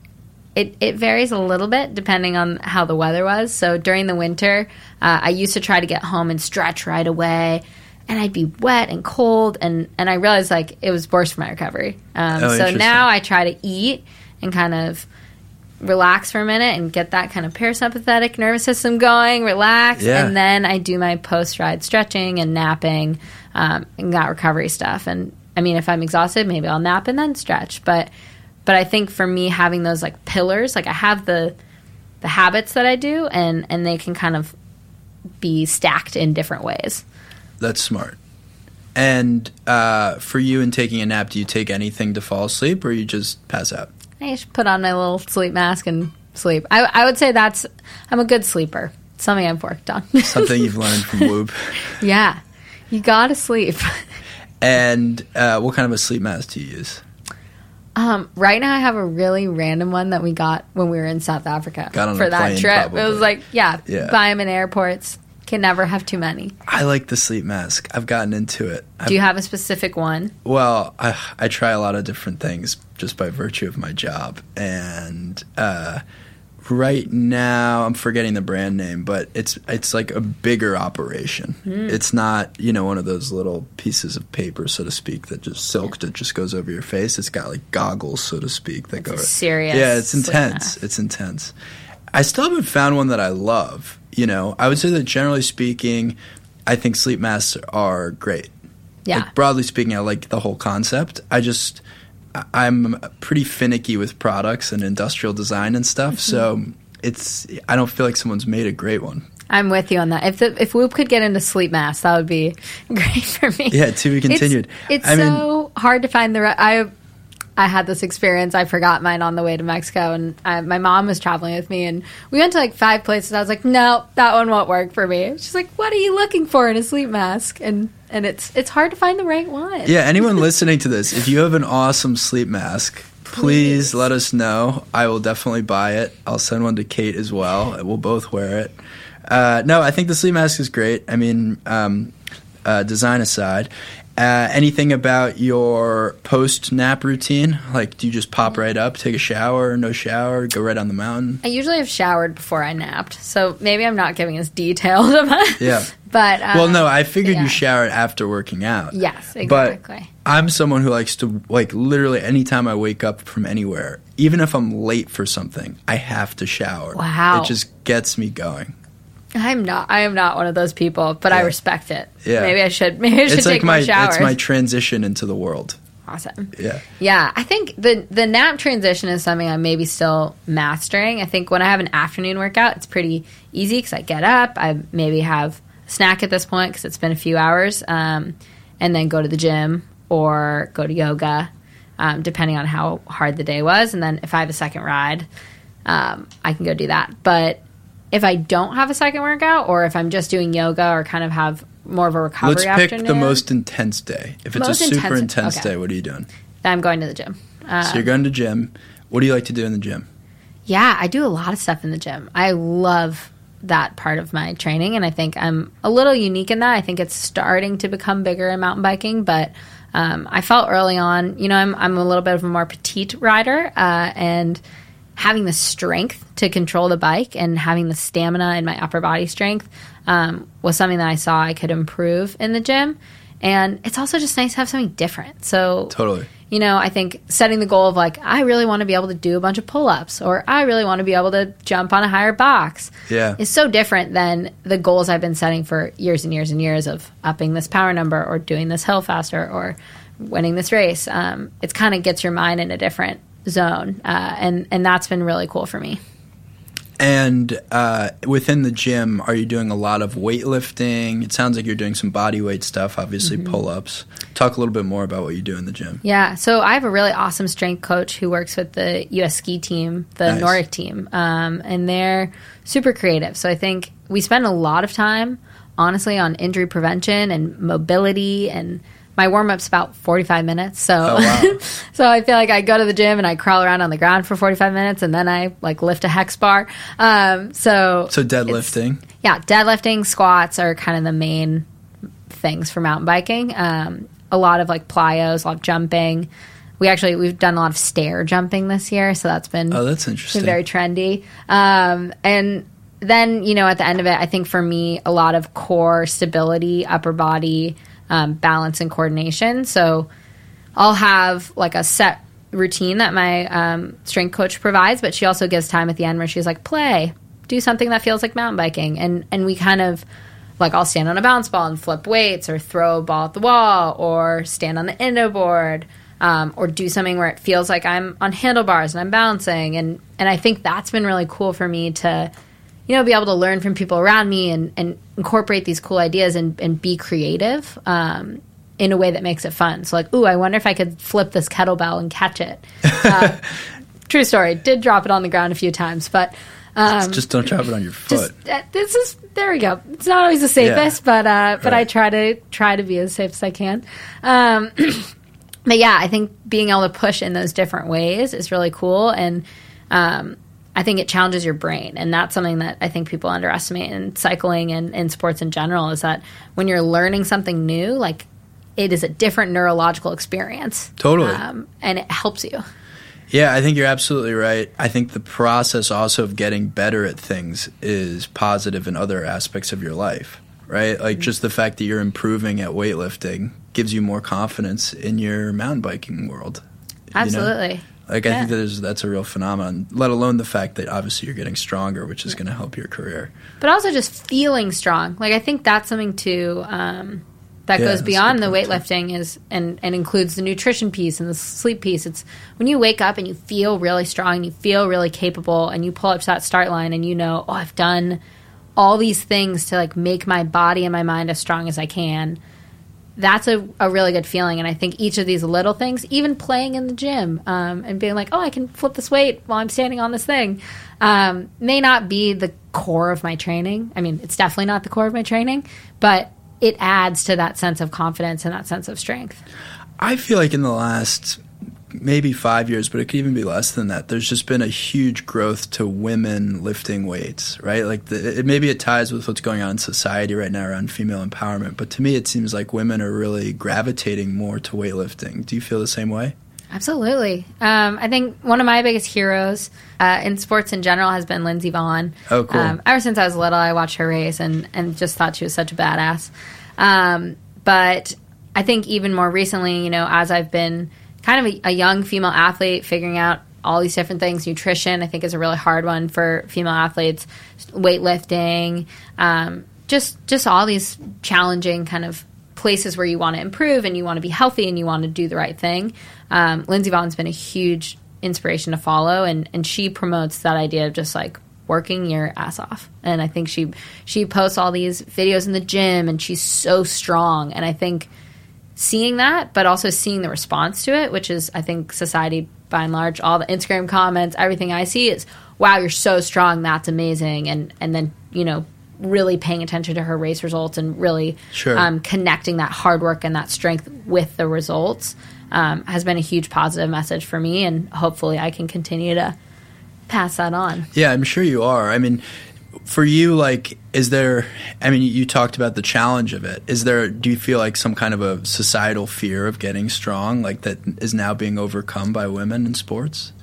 it, it varies a little bit depending on how the weather was. So during the winter, uh, I used to try to get home and stretch right away, and I'd be wet and cold, and, and I realized like it was worse for my recovery. Um, Oh, so now I try to eat and kind of relax for a minute and get that kind of parasympathetic nervous system going, relax, Yeah. and then I do my post ride stretching and napping um, and that recovery stuff. And I mean, if I'm exhausted, maybe I'll nap and then stretch. But but I think for me, having those like pillars, like I have the the habits that I do, and and they can kind of be stacked in different ways. That's smart. And uh, for you in taking a nap, do you take anything to fall asleep or you just pass out? I just put on my little sleep mask and sleep. I, I would say that's I'm a good sleeper. It's something I've worked on. [LAUGHS] Something you've learned from Whoop. yeah, you gotta sleep. [LAUGHS] And uh, what kind of a sleep mask do you use? Um, right now, I have a really random one that we got when we were in South Africa Got on for that plane, trip. It was like, yeah, Yeah. buy them in airports. Can never have too many. I like the sleep mask. I've gotten into it. I've, Do you have a specific one? well, I, I try a lot of different things just by virtue of my job. And uh, right now, I'm forgetting the brand name, but it's it's like a bigger operation. Hmm. It's not you know one of those little pieces of paper, so to speak, that just silk that just goes over your face. It's got like goggles, so to speak, that go. a serious Yeah, it's intense. It's intense. I still haven't found one that I love. You know, I would say that generally speaking, I think sleep masks are great. Yeah. Like, broadly speaking, I like the whole concept. I just, I'm pretty finicky with products and industrial design and stuff. Mm-hmm. So it's, I don't feel like someone's made a great one. I'm with you on that. If the, if Whoop could get into sleep masks, that would be [LAUGHS] great for me. Yeah, to be continued. It's, it's I mean- so hard to find the right. I I had this experience. I forgot mine on the way to Mexico, and I, my mom was traveling with me, and we went to like five places. I was like, no, that one won't work for me. She's like, what are you looking for in a sleep mask? And and it's it's hard to find the right one. Yeah, anyone [LAUGHS] listening to this, if you have an awesome sleep mask, please let us know. I will definitely buy it. I'll send one to Kate as well. We'll both wear it. Uh, no, I think the sleep mask is great. I mean, um, uh, design aside, uh, anything about your post nap routine? Like, do you just pop right up, take a shower, no shower, go right on the mountain? I usually have showered before I napped, so maybe I'm not giving as detailed of a. [LAUGHS] Yeah. [LAUGHS] But uh, Well, no, I figured yeah. you showered after working out. Yes, But exactly. I'm someone who likes to like literally anytime I wake up from anywhere, even if I'm late for something, I have to shower. Wow. It just gets me going. I'm not. I am not one of those people, but I respect it. Yeah. Maybe I should. [LAUGHS] Maybe I should It's take like my more showers. it's my transition into the world. awesome. Yeah. Yeah, I think the the nap transition is something I'm maybe still mastering. I think when I have an afternoon workout, it's pretty easy because I get up, I maybe have a snack at this point because it's been a few hours, um, and then go to the gym or go to yoga, um, depending on how hard the day was. And then if I have a second ride, um, I can go do that. But if I don't have a second workout, or if I'm just doing yoga or kind of have more of a recovery Let's pick afternoon, the most intense day. If it's Most a super intense- intense okay. day, what are you doing? I'm going to the gym. Uh, so you're going to gym. What do you like to do in the gym? Yeah, I do a lot of stuff in the gym. I love that part of my training, and I think I'm a little unique in that. I think it's starting to become bigger in mountain biking, but um, I felt early on, you know, I'm, I'm a little bit of a more petite rider, uh, and having the strength to control the bike and having the stamina and my upper body strength um, was something that I saw I could improve in the gym. And it's also just nice to have something different. So Totally. you know, I think setting the goal of like, I really want to be able to do a bunch of pull ups or I really want to be able to jump on a higher box Yeah. is so different than the goals I've been setting for years and years and years of upping this power number or doing this hill faster or winning this race. Um, it kind of gets your mind in a different zone. Uh, and, and that's been really cool for me. And uh, within the gym, are you doing a lot of weightlifting? It sounds like you're doing some body weight stuff, obviously Mm-hmm. pull ups. Talk a little bit more about what you do in the gym. Yeah, so I have a really awesome strength coach who works with the U.S. ski team, the Nice. Nordic team, um, and they're super creative. So I think we spend a lot of time, honestly, on injury prevention and mobility. And my warm up's about forty five minutes. So, Oh, wow. [LAUGHS] so I feel like I go to the gym and I crawl around on the ground for forty five minutes, and then I like lift a hex bar. Um, so So deadlifting. yeah, deadlifting, squats are kind of the main things for mountain biking. Um, a lot of like plyos, a lot of jumping. We actually we've done a lot of stair jumping this year, so that's been Oh, that's interesting. very trendy. Um, and then you know at the end of it, I think for me a lot of core stability, upper body um, balance, and coordination. So I'll have like a set routine that my um, strength coach provides, but she also gives time at the end where she's like, play, do something that feels like mountain biking, and and we kind of like I'll stand on a bounce ball and flip weights, or throw a ball at the wall, or stand on the Indo Board, um, or do something where it feels like I'm on handlebars and I'm bouncing, and and I think that's been really cool for me to you know, be able to learn from people around me and, and incorporate these cool ideas and, and be creative um, in a way that makes it fun. So, like, ooh, I wonder if I could flip this kettlebell and catch it. [LAUGHS] Uh, true story. Did drop it on the ground a few times, but um, Just don't drop it on your foot. just uh, this is there we go. It's not always the safest, but uh, but I try to try to be as safe as I can. Um, [CLEARS THROAT] but yeah, I think being able to push in those different ways is really cool, and um, I think it challenges your brain, and that's something that I think people underestimate in cycling and in sports in general. Is that when you're learning something new, like it is a different neurological experience, Totally. um, and it helps you. Yeah, I think you're absolutely right. I think the process also of getting better at things is positive in other aspects of your life, right? Like just the fact that you're improving at weightlifting gives you more confidence in your mountain biking world. you know? Like I think that is that's a real phenomenon. Let alone the fact that obviously you're getting stronger, which is going to help your career. but also just feeling strong. Like I think that's something too um, that Yeah, goes beyond the point, too. weightlifting is and and includes the nutrition piece and the sleep piece. It's when you wake up and you feel really strong, you feel really capable, and you pull up to that start line and you know, oh, I've done all these things to like make my body and my mind as strong as I can. That's a, a really good feeling, and I think each of these little things, even playing in the gym um, and being like, "Oh, I can flip this weight while I'm standing on this thing," um, may not be the core of my training. I mean, it's definitely not the core of my training, but it adds to that sense of confidence and that sense of strength. I feel like in the last maybe five years, but it could even be less than that. There's just been a huge growth to women lifting weights, right? Like the, it, maybe it ties with what's going on in society right now around female empowerment. But to me, it seems like women are really gravitating more to weightlifting. Do you feel the same way? Absolutely. Um, I think one of my biggest heroes uh, in sports in general has been Lindsey Vonn. Oh, cool. Um, ever since I was little, I watched her race and, and just thought she was such a badass. Um, but I think even more recently, you know, as I've been kind of a, a young female athlete, figuring out all these different things, nutrition, I think is a really hard one for female athletes, weightlifting, um, just just all these challenging kind of places where you want to improve and you want to be healthy and you want to do the right thing. Um, Lindsey Vonn's been a huge inspiration to follow, and and she promotes that idea of just like working your ass off. And I think she she posts all these videos in the gym, and she's so strong. And I think seeing that, but also seeing the response to it, which is I think society by and large, all the Instagram comments, everything I see is, "Wow, you're so strong. That's amazing." And and then you know really paying attention to her race results and really Sure. um, connecting that hard work and that strength with the results um, has been a huge positive message for me, and hopefully I can continue to pass that on. Yeah, I'm sure you are. I mean, for you, like, is there? I mean, you talked about the challenge of it. Is there? Do you feel like some kind of a societal fear of getting strong, like that is now being overcome by women in sports?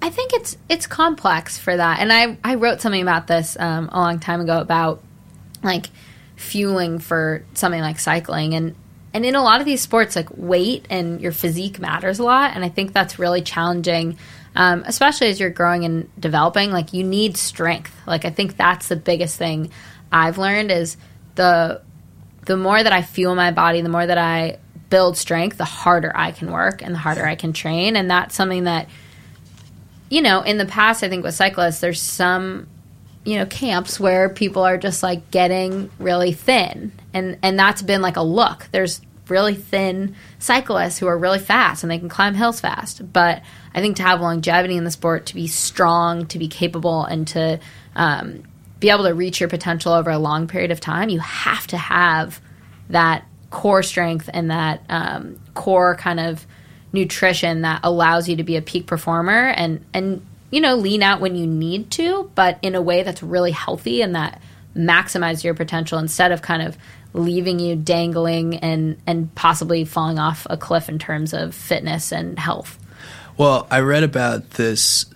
I think it's it's complex for that, and I I wrote something about this um, a long time ago about like fueling for something like cycling, and and in a lot of these sports, like weight and your physique matters a lot, and I think that's really challenging. Um, especially as you're growing and developing, like you need strength. Like I think that's the biggest thing I've learned is the the more that I fuel my body, the more that I build strength, the harder I can work and the harder I can train. And that's something that, you know, in the past, I think with cyclists, there's some, you know, camps where people are just like getting really thin. And, and that's been like a look. There's really thin cyclists who are really fast and they can climb hills fast. But I think to have longevity in the sport, to be strong, to be capable, and to um, be able to reach your potential over a long period of time, you have to have that core strength and that um, core kind of nutrition that allows you to be a peak performer and and you know lean out when you need to, but in a way that's really healthy and that maximize your potential instead of kind of leaving you dangling and and possibly falling off a cliff in terms of fitness and health. Well, I read about this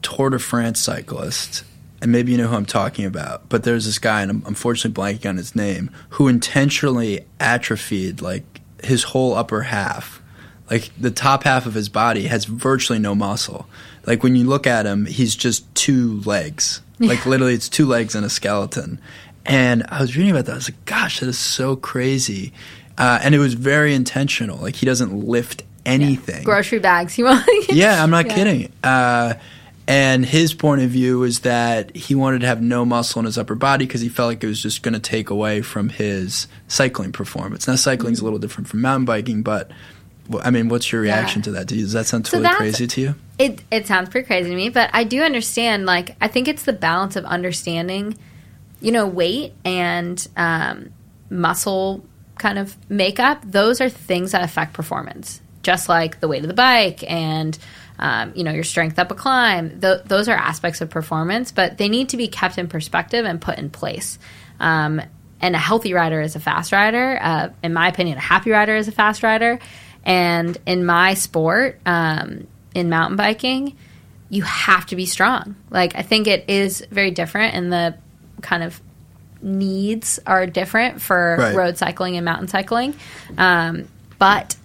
Tour de France cyclist and maybe you know who I'm talking about, but there's this guy, and I'm unfortunately blanking on his name, who intentionally atrophied like his whole upper half. Like the top half of his body has virtually no muscle. Like when you look at him, he's just two legs. Like literally, it's two legs and a skeleton. And I was reading about that. I was like, gosh, that is so crazy. Uh, and it was very intentional. Like he doesn't lift anything. Grocery bags. You want? yeah, I'm not yeah. kidding. Uh, and his point of view is that he wanted to have no muscle in his upper body because he felt like it was just going to take away from his cycling performance. Now, cycling is a little different from mountain biking, but I mean, what's your reaction yeah. to that? Does that sound totally so crazy to you? It it sounds pretty crazy to me, but I do understand. Like, I think it's the balance of understanding, you know, weight and um, muscle kind of makeup. Those are things that affect performance, just like the weight of the bike and um, you know, your strength up a climb. Th- those are aspects of performance, but they need to be kept in perspective and put in place. Um, and a healthy rider is a fast rider. Uh, in my opinion, a happy rider is a fast rider. And in my sport, um, in mountain biking, you have to be strong. Like, I think it is very different, and the kind of needs are different for right. road cycling and mountain cycling. Um, but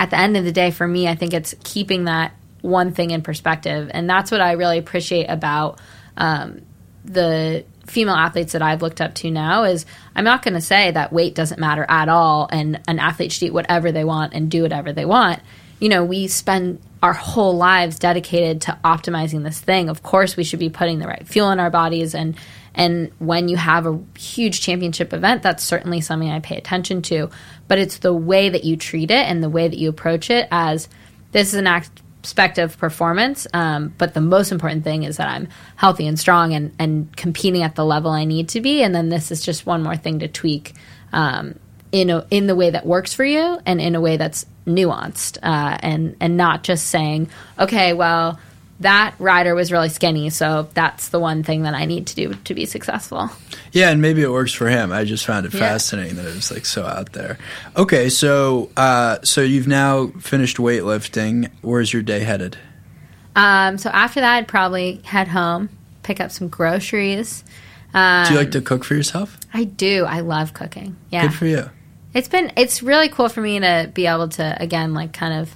at the end of the day, for me, I think it's keeping that one thing in perspective. And that's what I really appreciate about um, the female athletes that I've looked up to now is I'm not going to say that weight doesn't matter at all and an athlete should eat whatever they want and do whatever they want. You know, we spend our whole lives dedicated to optimizing this thing. Of course, we should be putting the right fuel in our bodies and and when you have a huge championship event, that's certainly something I pay attention to. But it's the way that you treat it and the way that you approach it as this is an aspect of performance. Um, but the most important thing is that I'm healthy and strong and, and competing at the level I need to be. And then this is just one more thing to tweak um, in a, in the way that works for you and in a way that's nuanced uh, and and not just saying, okay, well that rider was really skinny, so that's the one thing that I need to do to be successful. Yeah, and maybe it works for him. I just found it yeah. fascinating that it was like so out there. Okay, so uh, so you've now finished weightlifting. Where's your day headed? Um, so after that, I'd probably head home, pick up some groceries. Um, do you like to cook for yourself? I do. I love cooking. Yeah, good for you. It's been it's really cool for me to be able to again like kind of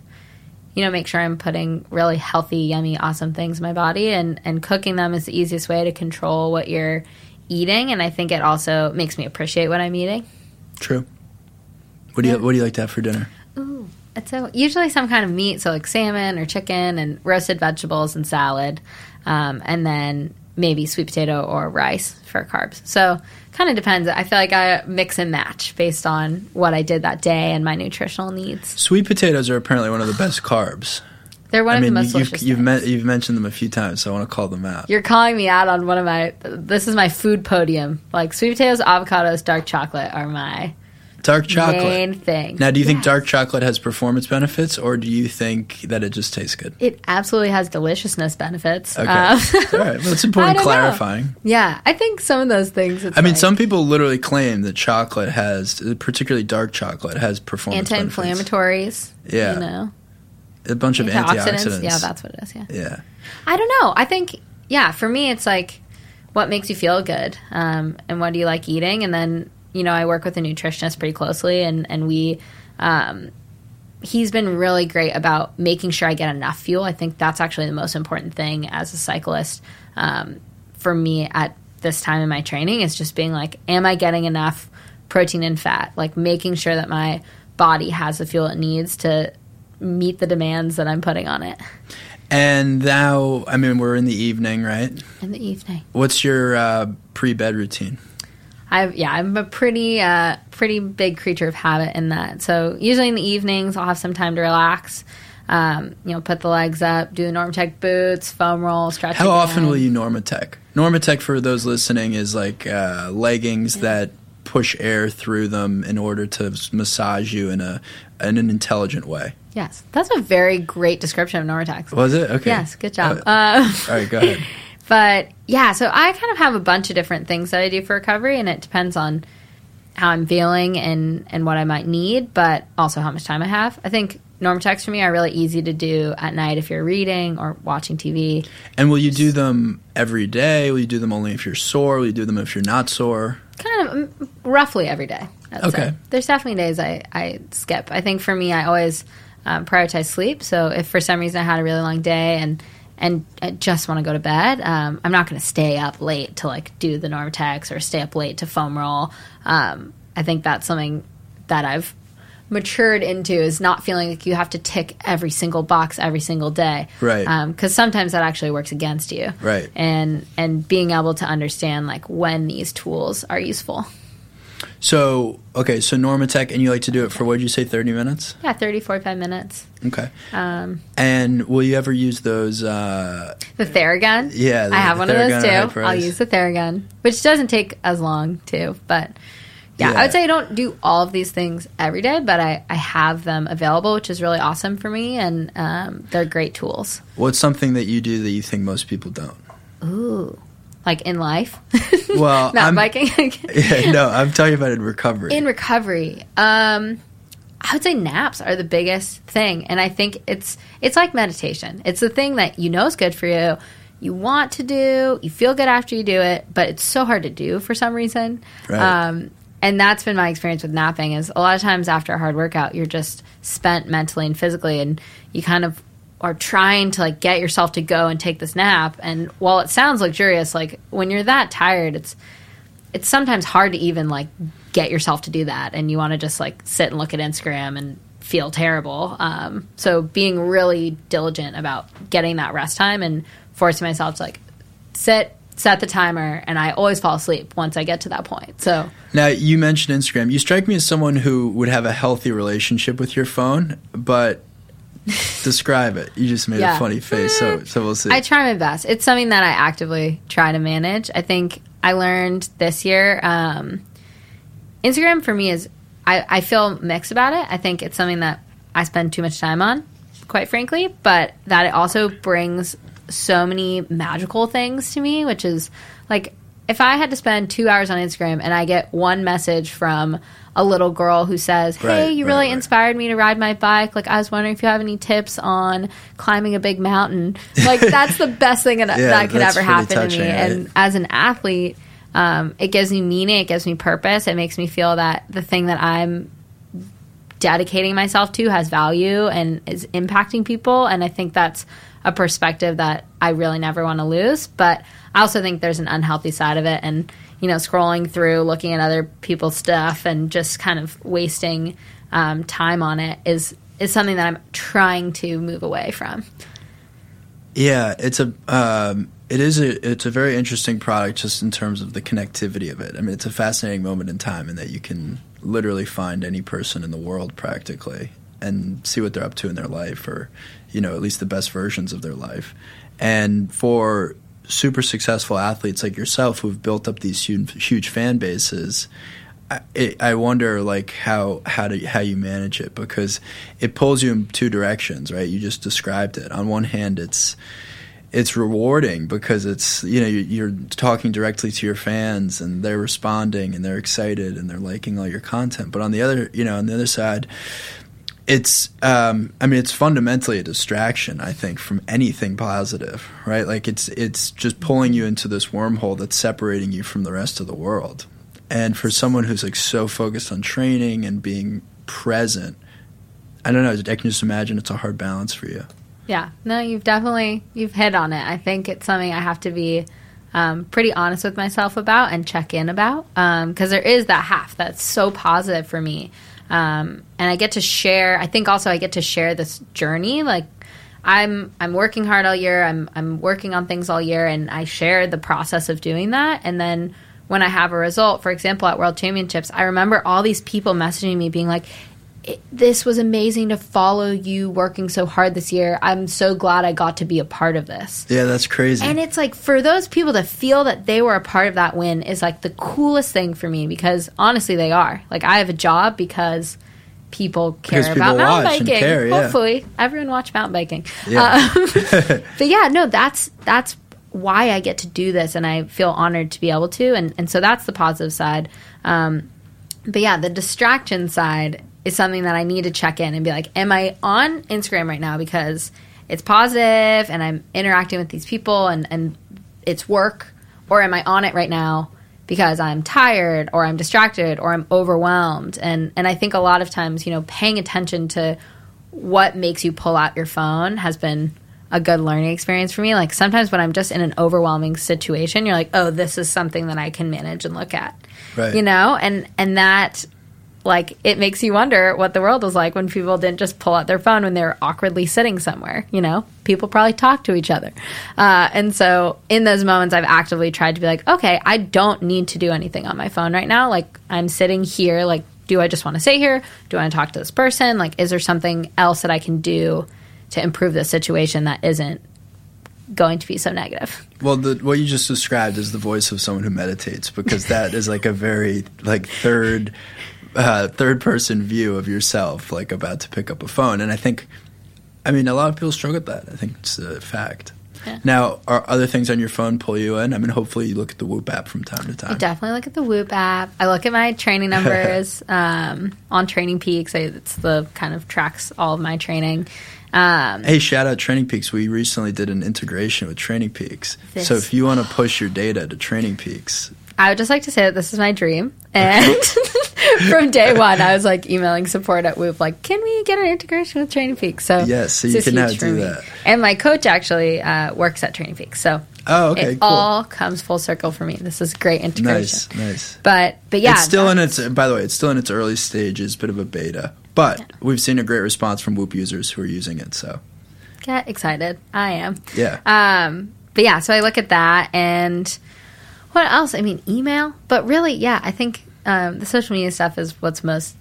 you know, make sure I'm putting really healthy, yummy, awesome things in my body and, and cooking them is the easiest way to control what you're eating. And I think it also makes me appreciate what I'm eating. True. What do you What do you like to have for dinner? Ooh, it's so usually some kind of meat, so like salmon or chicken and roasted vegetables and salad, um, and then maybe sweet potato or rice for carbs. So kind of depends. I feel like I mix and match based on what I did that day and my nutritional needs. Sweet potatoes are apparently one of the best carbs. They're one I of mean, the most. You've, you've, me- you've, mentioned them a few times, so I want to call them out. You're calling me out on one of my. This is my food podium. Like sweet potatoes, avocados, dark chocolate are my Dark chocolate. Main thing. Now, do you yes. think dark chocolate has performance benefits, or do you think that it just tastes good? It absolutely has deliciousness benefits. Okay. Um, All right. Well, it's [LAUGHS] important clarifying. Know. Yeah, I think some of those things. I mean, some people literally claim that chocolate has, particularly dark chocolate, has performance anti-inflammatories. Benefits. Yeah. You know, a bunch of antioxidants. Yeah, that's what it is. Yeah. Yeah. I don't know. I think yeah. For me, it's like what makes you feel good, um, and what do you like eating, and then you know, I work with a nutritionist pretty closely, and and we. Um, he's been really great about making sure I get enough fuel. I think that's actually the most important thing as a cyclist um, for me at this time in my training is just being like, am I getting enough protein and fat? Like making sure that my body has the fuel it needs to meet the demands that I'm putting on it. And now, I mean, we're in the evening, right? In the evening. What's your uh, pre-bed routine? I yeah, I'm a pretty uh, pretty big creature of habit in that. So usually in the evenings, I'll have some time to relax. Um, you know, put the legs up, do the Normatec boots, foam roll, stretch. How again. often will you Normatec? Normatec, for those listening, is like uh, leggings yeah. that push air through them in order to massage you in a in an intelligent way. Yes, that's a very great description of Normatec. Was it? Okay. Yes, good job. Uh, uh, all right, go [LAUGHS] ahead. But yeah, so I kind of have a bunch of different things that I do for recovery, and it depends on how I'm feeling and and what I might need, but also how much time I have. I think Normatec for me are really easy to do at night if you're reading or watching TV. And will you do them every day? Will you do them only if you're sore? Will you do them if you're not sore? Kind of mm, roughly every day. okay. There's definitely days I, I skip. I think for me, I always um, prioritize sleep. So if for some reason I had a really long day and and I just want to go to bed, um, I'm not going to stay up late to like do the Normatec or stay up late to foam roll. Um, I think that's something that I've matured into is not feeling like you have to tick every single box every single day, right? Because um, sometimes that actually works against you, right? And and being able to understand like when these tools are useful. So, okay, so Normatec, and you like to do it for what did you say, 30 minutes? Yeah, 30, 45 minutes. Okay. Um, and will you ever use those? Uh, the Theragun? Yeah, the, I have one of those too. I'll use the Theragun, which doesn't take as long too, but. Yeah, yeah, I would say I don't do all of these things every day, but I, I have them available, which is really awesome for me, and um, they're great tools. What's something that you do that you think most people don't? Ooh, like in life? [LAUGHS] Well, not I'm, biking. [LAUGHS] yeah, no, I'm talking about in recovery. In recovery, um, I would say naps are the biggest thing, and I think it's it's like meditation. It's the thing that you know is good for you. You want to do, you feel good after you do it, but it's so hard to do for some reason. Right. Um, and that's been my experience with napping is a lot of times after a hard workout you're just spent mentally and physically and you kind of are trying to like get yourself to go and take this nap and while it sounds luxurious like when you're that tired it's it's sometimes hard to even like get yourself to do that and you want to just like sit and look at instagram and feel terrible um, so being really diligent about getting that rest time and forcing myself to like sit set the timer and I always fall asleep once I get to that point. So Now you mentioned Instagram. You strike me as someone who would have a healthy relationship with your phone, but describe it. You just made yeah. a funny face, so so we'll see. I try my best. It's something that I actively try to manage. I think I learned this year um, Instagram for me is I, I feel mixed about it. I think it's something that I spend too much time on, quite frankly, but that it also brings so many magical things to me, which is like if I had to spend two hours on Instagram and I get one message from a little girl who says, "Hey, right, you really right, inspired me to ride my bike. Like, I was wondering if you have any tips on climbing a big mountain." Like, that's the best thing that, [LAUGHS] yeah, that could ever happen touching, to me. And as an athlete, um, it gives me meaning. It gives me purpose. It makes me feel that the thing that I'm dedicating myself to has value and is impacting people. And I think that's a perspective that I really never want to lose. But I also think there's an unhealthy side of it. And, you know, scrolling through, looking at other people's stuff and just kind of wasting um, time on it is, is something that I'm trying to move away from. Yeah, it's a um, it is a it's a very interesting product just in terms of the connectivity of it. I mean, it's a fascinating moment in time in that you can literally find any person in the world practically and see what they're up to in their life or you know at least the best versions of their life. And for super successful athletes like yourself who've built up these huge, fan bases I, I wonder like how how do how you manage it? Because it pulls you in two directions right? You just described it. On one hand it's it's rewarding because it's you know you're talking directly to your fans and they're responding and they're excited and they're liking all your content. But on the other you know on the other side it's um, I mean it's fundamentally a distraction I think from anything positive right like it's it's just pulling you into this wormhole that's separating you from the rest of the world And for someone who's like so focused on training and being present, I don't know. I can just imagine it's a hard balance for you. Yeah, no, you've definitely you've hit on it. I think it's something I have to be um, pretty honest with myself about and check in about because um, there is that half that's so positive for me, um, and I get to share. I think also I get to share this journey. Like I'm I'm working hard all year. I'm I'm working on things all year, and I share the process of doing that, and then when I have a result, for example, at World Championships, I remember all these people messaging me being like, this was amazing to follow you working so hard this year. I'm so glad I got to be a part of this. Yeah, that's crazy. And it's like for those people to feel that they were a part of that win is like the coolest thing for me because honestly they are. Like I have a job because people care Because about people mountain biking. care, yeah. Hopefully, everyone watch mountain biking. Yeah. Um, [LAUGHS] but yeah, no, that's that's why I get to do this, and I feel honored to be able to. And and so that's the positive side. Um, but yeah, the distraction side is something that I need to check in and be like, am I on Instagram right now because it's positive and I'm interacting with these people and and it's work, or am I on it right now? because I'm tired or I'm distracted or I'm overwhelmed. And and I think a lot of times, you know, paying attention to what makes you pull out your phone has been a good learning experience for me. Like sometimes when I'm just in an overwhelming situation, you're like, "Oh, this is something that I can manage and look at." Right. You know? And and that like it makes you wonder what the world was like when people didn't just pull out their phone when they were awkwardly sitting somewhere. You know, people probably talk to each other, uh, and so in those moments, I've actively tried to be like, okay, I don't need to do anything on my phone right now. Like I'm sitting here. Like, do I just want to sit here? Do I want to talk to this person? Like, is there something else that I can do to improve this situation that isn't going to be so negative? Well, the, what you just described is the voice of someone who meditates because that is like a very like third uh, third person view of yourself, like about to pick up a phone. And I think, I mean, a lot of people struggle with that. I think it's a fact. Yeah. Now, are other things on your phone pull you in? I mean, hopefully you look at the Whoop app from time to time. I definitely look at the Whoop app. I look at my training [LAUGHS] numbers um, on Training Peaks. I, it's the kind of tracks all of my training. Um, Hey, shout out Training Peaks. We recently did an integration with Training Peaks. This- So if you want to push your data to Training Peaks, I would just like to say that this is my dream. And [LAUGHS] from day one, I was like emailing support at Whoop, like, can we get an integration with Training Peaks? So Yes, so you can now do me. that. And my coach actually uh, works at Training Peaks, so oh, okay, it cool. all comes full circle for me. This is great integration. nice, nice. But but yeah, it's still in its. By the way, it's still in its early stages, bit of a beta. But we've seen a great response from Whoop users who are using it. So get excited. I am. yeah, Um, but yeah, so I look at that and what else? I mean, email, but really, yeah, I think um, the social media stuff is what's most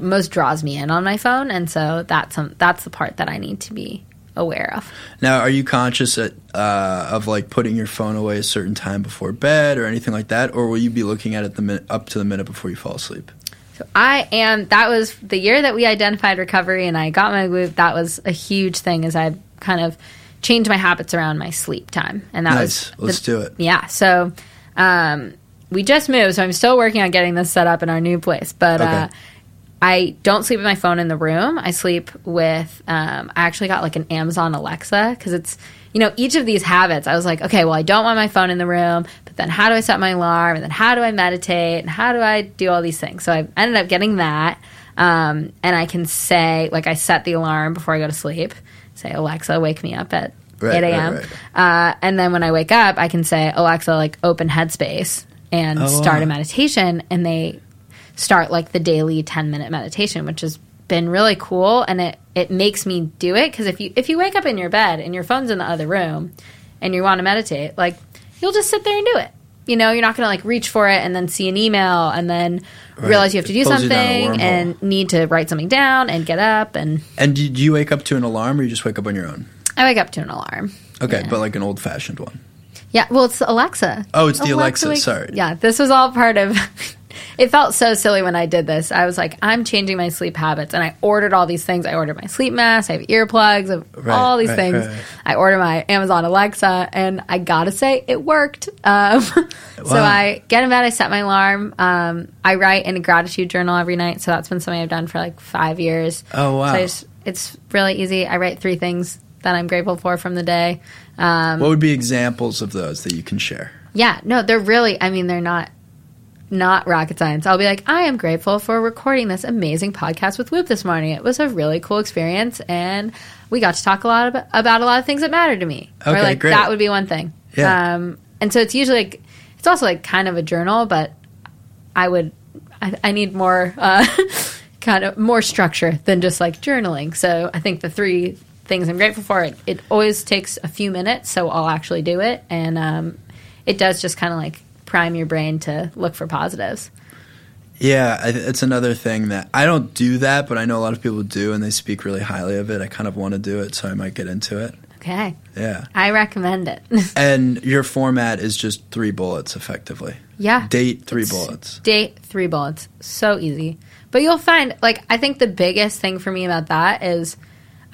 most draws me in on my phone, and so that's some, that's the part that I need to be aware of. Now, are you conscious at, uh, of like putting your phone away a certain time before bed or anything like that, or will you be looking at it the min- up to the minute before you fall asleep? So I am. That was the year that we identified recovery, and I got my Whoop. That was a huge thing, as I kind of changed my habits around my sleep time, and that Nice. was Let's do it. Yeah. So um, we just moved, so I'm still working on getting this set up in our new place. But uh, I don't sleep with my phone in the room. I sleep with. Um, I actually got like an Amazon Alexa because it's you know each of these habits. I was like, okay, well, I don't want my phone in the room, but then how do I set my alarm? And then how do I meditate? And how do I do all these things? So I ended up getting that. Um, and I can say, like, I set the alarm before I go to sleep. Say, Alexa, wake me up at Right, 8 a.m. right. Uh, and then when I wake up, I can say, Alexa, like, open Headspace and Oh, start wow. a meditation. And they start like the daily 10 minute meditation, which has been really cool. And it, it makes me do it because if you, if you wake up in your bed and your phone's in the other room and you want to meditate, like, you'll just sit there and do it. You know, you're not going to like reach for it and then see an email and then realize you have to do pulls you down a something and need to write something down and get up. And And do you wake up to an alarm, or you just wake up on your own? I wake up to an alarm. Okay, Yeah. but like an old fashioned one. Yeah, well, it's Alexa. Oh, it's the Alexa, wakes- sorry. Yeah, this was all part of. [LAUGHS] it felt so silly when I did this. I was like, I'm changing my sleep habits, and I ordered all these things. I ordered my sleep mask. I have earplugs. I have Right, all these right, things. right. I ordered my Amazon Alexa, and I gotta say, it worked. Um, [LAUGHS] So I get in bed. I set my alarm. Um, I write in a gratitude journal every night. So that's been something I've done for like five years. Oh, wow. So just, it's really easy. I write three things that I'm grateful for from the day. Um, What would be examples of those that you can share? yeah, no, they're really. I mean, they're not not rocket science. I'll be like, I am grateful for recording this amazing podcast with Whoop this morning. It was a really cool experience, and we got to talk a lot about, about a lot of things that matter to me. or Okay, like great. that would be one thing. Yeah. Um, and so it's usually like it's also like kind of a journal, but I would I, I need more uh, [LAUGHS] kind of more structure than just like journaling. So I think the three things I'm grateful for it, it always takes a few minutes, so I'll actually do it, and um, it does just kind of like prime your brain to look for positives. Yeah, it's another thing that I don't do that, but I know a lot of people do, and they speak really highly of it. I kind of want to do it, so I might get into it. Okay, Yeah, I recommend it. [LAUGHS] and your format is just three bullets, effectively. yeah, Date three It's bullets. Date three bullets. So easy. But you'll find, like, I think the biggest thing for me about that is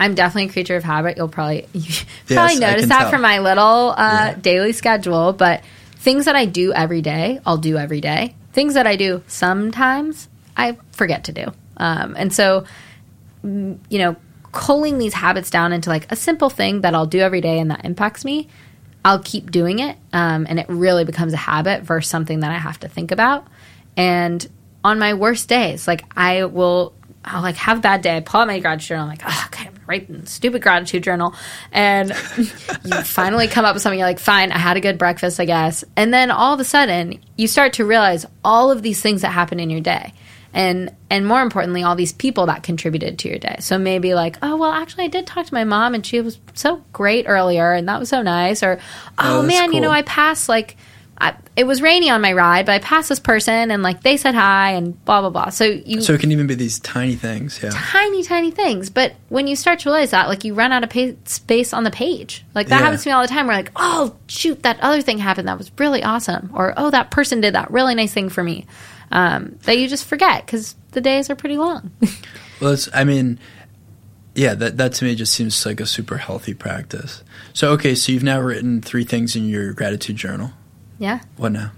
I'm definitely a creature of habit. You'll probably [LAUGHS] you probably notice that tell. from my little uh, Yeah. daily schedule. But things that I do every day, I'll do every day. Things that I do sometimes, I forget to do. Um, and so, mm, you know, culling these habits down into like a simple thing that I'll do every day and that impacts me, I'll keep doing it. Um, and it really becomes a habit versus something that I have to think about. And on my worst days, like I will, I'll like have a bad day. I pull out my gratitude journal. I'm like, oh, okay, I'm stupid gratitude journal. And [LAUGHS] you finally come up with something. You're like, fine, I had a good breakfast, I guess. And then all of a sudden, you start to realize all of these things that happen in your day and and more importantly all these people that contributed to your day so maybe like oh well actually i did talk to my mom and she was so great earlier and that was so nice or Oh, oh, man you know i passed like I, it was rainy on my ride but i passed this person and like they said hi and blah blah blah so you So it can even be these tiny things. Yeah. tiny tiny things but when you start to realize that like you run out of pa- space on the page like that Yeah. happens to me all the time We're like oh shoot that other thing happened that was really awesome or oh that person did that really nice thing for me um, that you just forget because the days are pretty long [LAUGHS] Well, it's, I mean, yeah, that that to me just seems like a super healthy practice. So okay, so you've now written three things in your gratitude journal. Yeah What now?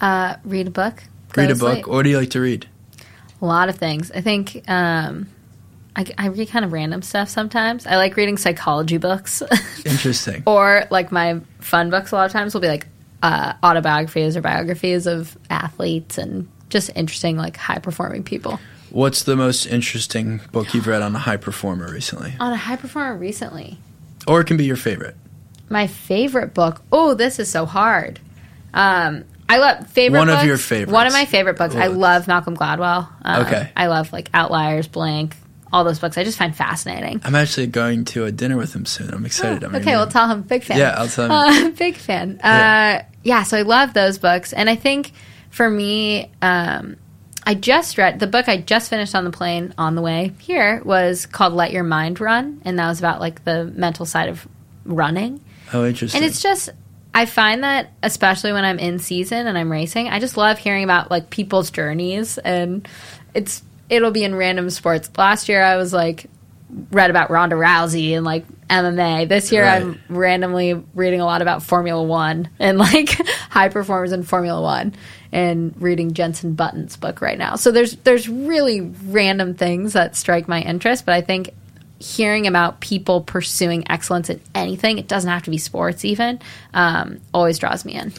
uh, read a book Read a book. sleep. What do you like to read? a lot of things i think um, I, I read kind of random stuff sometimes i like reading psychology books [LAUGHS] Interesting. or like my fun books a lot of times will be like uh, autobiographies or biographies of athletes and just interesting like high performing people What's the most interesting book you've read on a high performer recently? on a high performer recently Or it can be your favorite. my favorite book oh this is so hard um, i love favorite One of your favorites. one of my favorite books i love malcolm gladwell um, Okay. i love like outliers blink all those books i just find fascinating I'm actually going to a dinner with him soon. I'm excited. I'm Oh, okay, well, tell him. Big fan. Yeah, I'll tell him. Uh, [LAUGHS] big fan. Yeah. Uh, yeah, so I love those books. And I think for me, um, I just read the book I just finished on the plane on the way here was called Let Your Mind Run. And that was about like the mental side of running. oh, interesting. And it's just, I find that especially when I'm in season and I'm racing, I just love hearing about like people's journeys. And it's, it'll be in random sports. Last year I was like, read about Ronda Rousey and like MMA. This year Right. I'm randomly reading a lot about Formula One and [LAUGHS] like high performers in Formula One and reading Jenson Button's book right now. So there's there's really random things that strike my interest, but I think hearing about people pursuing excellence in anything, it doesn't have to be sports even, um, always draws me in.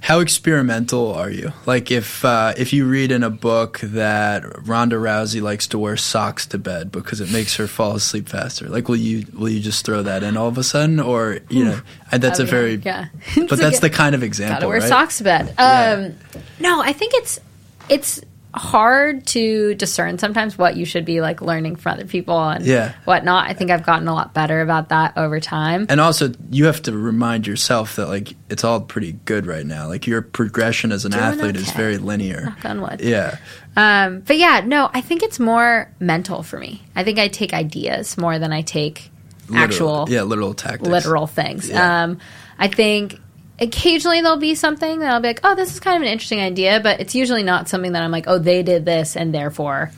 How experimental are you? Like if uh, if you read in a book that Ronda Rousey likes to wear socks to bed because it makes her fall asleep faster, like will you will you just throw that in all of a sudden, or you know and that's a mean, very yeah. [LAUGHS] but that's good- the kind of example, Gotta wear right? socks to bed. Um, No, I think it's it's hard to discern sometimes what you should be like learning from other people and Yeah. whatnot. I think I've gotten a lot better about that over time. And also, you have to remind yourself that like it's all pretty good right now. Like your progression as an Doing athlete is very linear. Knock on wood. Yeah. Um, but yeah, no, I think it's more mental for me. I think I take ideas more than I take Literal- actual yeah, literal tactics. literal things. Yeah. Um, I think occasionally there'll be something that I'll be like, oh, this is kind of an interesting idea, but it's usually not something that I'm like, oh, they did this and therefore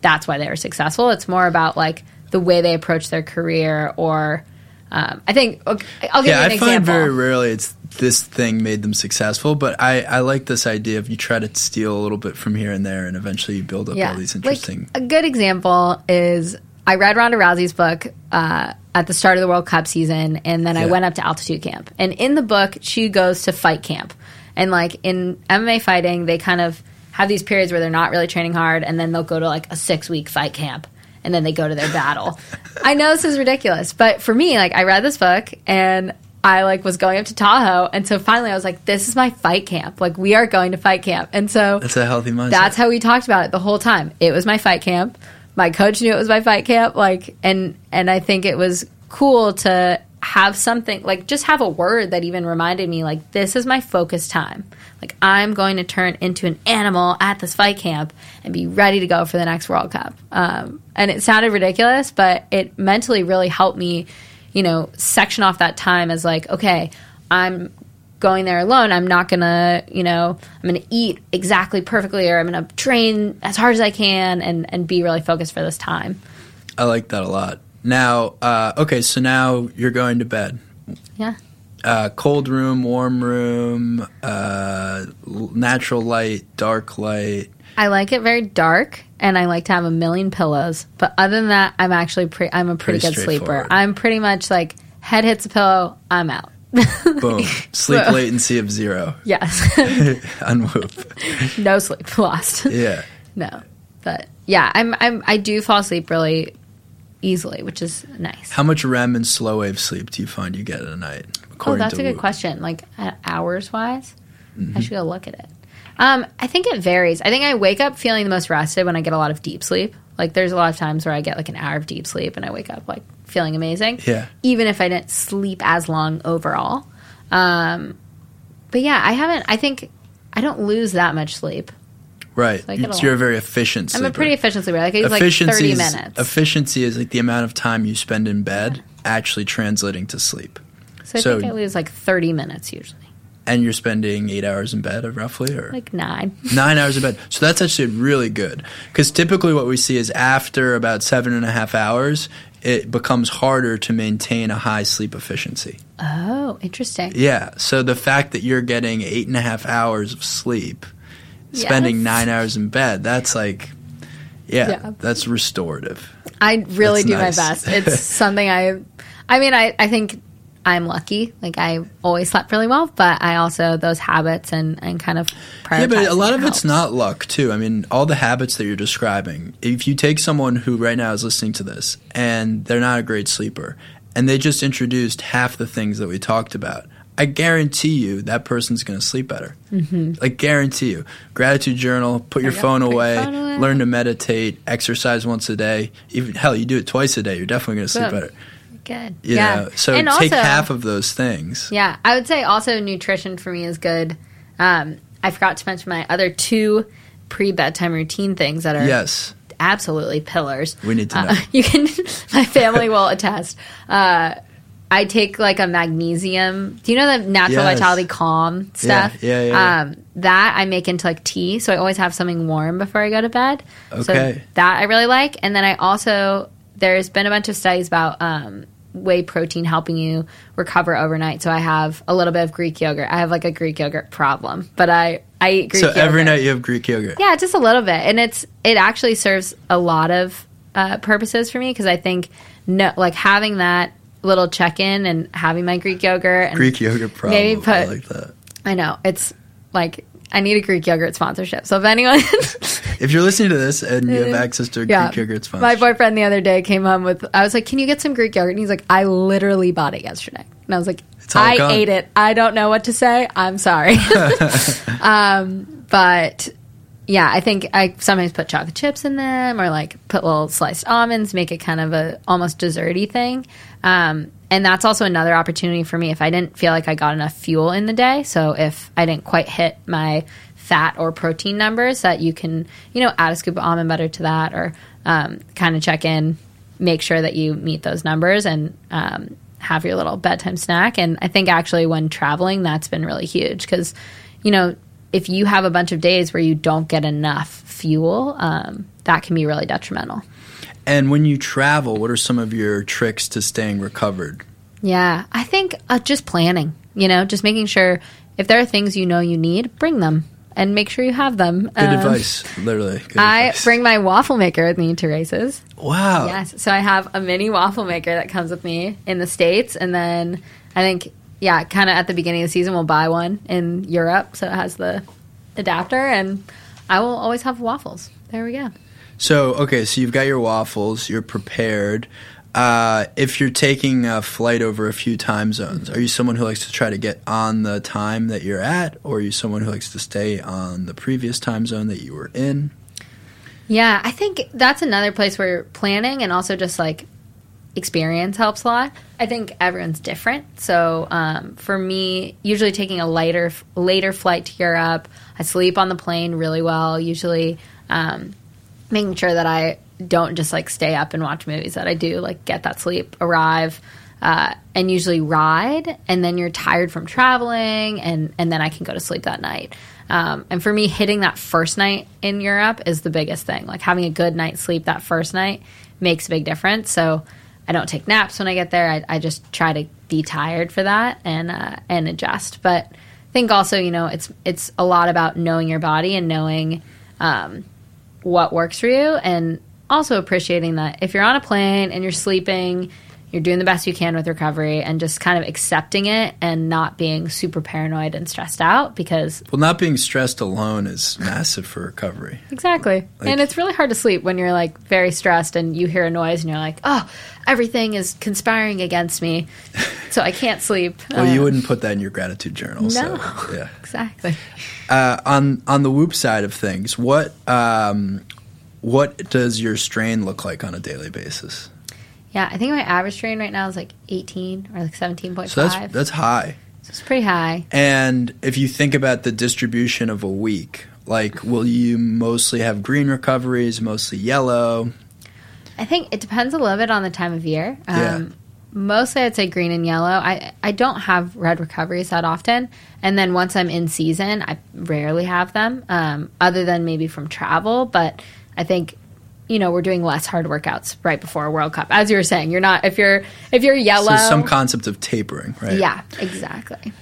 that's why they were successful. It's more about like the way they approach their career or. Um, I think okay, I'll give Yeah, you an I example. find very rarely it's this thing made them successful, but I, I like this idea of you try to steal a little bit from here and there, and eventually you build up all these interesting. Like, a good example is I read Ronda Rousey's book uh, at the start of the World Cup season, and then I went up to altitude camp. And in the book, she goes to fight camp, and like in MMA fighting, they kind of have these periods where they're not really training hard, and then they'll go to like a six week fight camp, and then they go to their battle. [LAUGHS] I know this is ridiculous, but for me, like I read this book and I like was going up to Tahoe, and so finally I was like, "This is my fight camp. Like we are going to fight camp." And so That's a healthy mindset. that's how we talked about it the whole time. It was my fight camp. My coach knew it was my fight camp. Like, and and I think it was cool to have something like just have a word that even reminded me like this is my focus time. Like I'm going to turn into an animal at this fight camp and be ready to go for the next World Cup. Um, and it sounded ridiculous, but it mentally really helped me, you know, section off that time as like, okay, I'm going there alone. I'm not gonna, you know, I'm gonna eat exactly perfectly, or I'm gonna train as hard as I can and and be really focused for this time. I like that a lot. Now, uh, okay, so now you're going to bed. Yeah. Uh, cold room, warm room, uh, natural light, dark light. I like it very dark, and I like to have a million pillows. But other than that, I'm actually pre- I'm a pretty, Pretty good sleeper. I'm pretty much like head hits a pillow, I'm out. [LAUGHS] Boom. Sleep latency of zero yes, [LAUGHS] on Whoop. no sleep lost. Yeah. no, but yeah, I'm I'm I do fall asleep really easily, which is nice. How much REM and slow wave sleep do you find you get at a night? Oh, that's a good Whoop? question. Like uh, hours wise, I should go look at it. Um, I think it varies. I think I wake up feeling the most rested when I get a lot of deep sleep. Like there's a lot of times where I get like an hour of deep sleep and I wake up like feeling amazing. Yeah. Even if I didn't sleep as long overall. Um, but yeah, I haven't. I think I don't lose that much sleep. Right. Like it'll- You're a very efficient sleeper. I'm a pretty efficient sleeper. Like like efficiency 30 minutes. Efficiency is like the amount of time you spend in bed actually translating to sleep. so I so- think I lose like 30 minutes usually. And you're spending eight hours in bed, roughly, or Like nine. [LAUGHS] nine hours in bed. So that's actually really good. Because typically, what we see is after about seven and a half hours, it becomes harder to maintain a high sleep efficiency. Oh, interesting. Yeah. So the fact that you're getting eight and a half hours of sleep, spending Yes. nine hours in bed, that's like, yeah, Yeah. that's restorative. I really That's do nice. my best. [LAUGHS] It's something I, I mean, I, I think I'm lucky. Like I always slept really well, but I also those habits and and kind of Yeah, but a lot of prioritizing it's not luck too. I mean, all the habits that you're describing. If you take someone who right now is listening to this and they're not a great sleeper, and they just introduced half the things that we talked about, I guarantee you that person's going to sleep better. Mm-hmm. Like guarantee you. Gratitude journal. Put your There phone away. phone away. Learn to meditate. Exercise once a day. Even hell, you do it twice a day. You're definitely going to sleep better. Good. You yeah. know? So and take also, half of those things. Yeah, I would say also nutrition for me is good. Um, I forgot to mention my other two pre bedtime routine things that are Yes. absolutely pillars. We need to Uh, know. [LAUGHS] you can. My family will attest. Uh, I take like a magnesium. Do you know the natural Yes. vitality calm stuff? yeah, yeah, yeah. Um, that I make into like tea, so I always have something warm before I go to bed. Okay. So that I really like, and then I also there's been a bunch of studies about um, whey protein helping you recover overnight. So I have a little bit of Greek yogurt. I have like a Greek yogurt problem, but I I eat Greek yogurt. So yogurt. every night you have Greek yogurt. Yeah, just a little bit, and it's it actually serves a lot of uh, purposes for me because I think no, like having that little check in and having my Greek yogurt. And Greek yogurt problem. Maybe I put- like that. I know it's like I need a Greek yogurt sponsorship. So if anyone, [LAUGHS] If you're listening to this and you have access to a yeah, Greek yogurt sponsor, my boyfriend the other day came home with. I was like, "Can you get some Greek yogurt?" And he's like, "I literally bought it yesterday." And I was like, "I gone. ate it. I don't know what to say. I'm sorry." [LAUGHS] um, but yeah, I think I sometimes put chocolate chips in them or like put little sliced almonds, make it kind of a almost desserty thing. Um, and that's also another opportunity for me if I didn't feel like I got enough fuel in the day. So if I didn't quite hit my fat or protein numbers, that you can, you know, add a scoop of almond butter to that or um, kind of check in, make sure that you meet those numbers and um, have your little bedtime snack. And I think actually when traveling, that's been really huge because, you know, if you have a bunch of days where you don't get enough fuel, um, that can be really detrimental. And when you travel, what are some of your tricks to staying recovered? Yeah, I think uh, just planning, you know, just making sure if there are things you know you need, bring them and make sure you have them. Good Um, advice, literally. Good I advice. bring my waffle maker with me to races. wow. Yes. So I have a mini waffle maker that comes with me in the States. And then I think, yeah, kind of at the beginning of the season, we'll buy one in Europe. So it has the adapter. And I will always have waffles. There we go. So okay, so you've got your waffles. You're prepared. Uh, if you're taking a flight over a few time zones, are you someone who likes to try to get on the time that you're at, or are you someone who likes to stay on the previous time zone that you were in? Yeah, I think that's another place where planning and also just like experience helps a lot. I think everyone's different. So um, for me, usually taking a lighter, later flight to Europe, I sleep on the plane really well. Usually, um, making sure that I don't just like stay up and watch movies. That I do like get that sleep, arrive. Uh, and usually ride, and then you're tired from traveling, and, and then I can go to sleep that night. Um, and for me, hitting that first night in Europe is the biggest thing. Like having a good night's sleep that first night makes a big difference. So I don't take naps when I get there. I, I just try to be tired for that and uh, and adjust. But I think also, you know, it's it's a lot about knowing your body and knowing um, what works for you, and also appreciating that if you're on a plane and you're sleeping you're doing the best you can with recovery and just kind of accepting it and not being super paranoid and stressed out because well not being stressed alone is massive for recovery. Exactly. Like, and it's really hard to sleep when you're like very stressed and you hear a noise and you're like oh everything is conspiring against me so i can't sleep. [LAUGHS] Well you wouldn't put that in your gratitude journal no. so, yeah. [LAUGHS] Exactly. Uh, on on the whoop side of things what um, what does your strain look like on a daily basis yeah, I think my average strain right now is like 18 or like 17.5. So that's, that's high. So it's pretty high. And if you think about the distribution of a week, like will you mostly have green recoveries, mostly yellow? I think it depends a little bit on the time of year. Um, yeah. Mostly I'd say green and yellow. I, I don't have red recoveries that often. And then once I'm in season, I rarely have them, um, other than maybe from travel. But I think you know we're doing less hard workouts right before a World Cup. As you were saying, you're not if you're if you're yellow. So some concept of tapering, right? Yeah, exactly.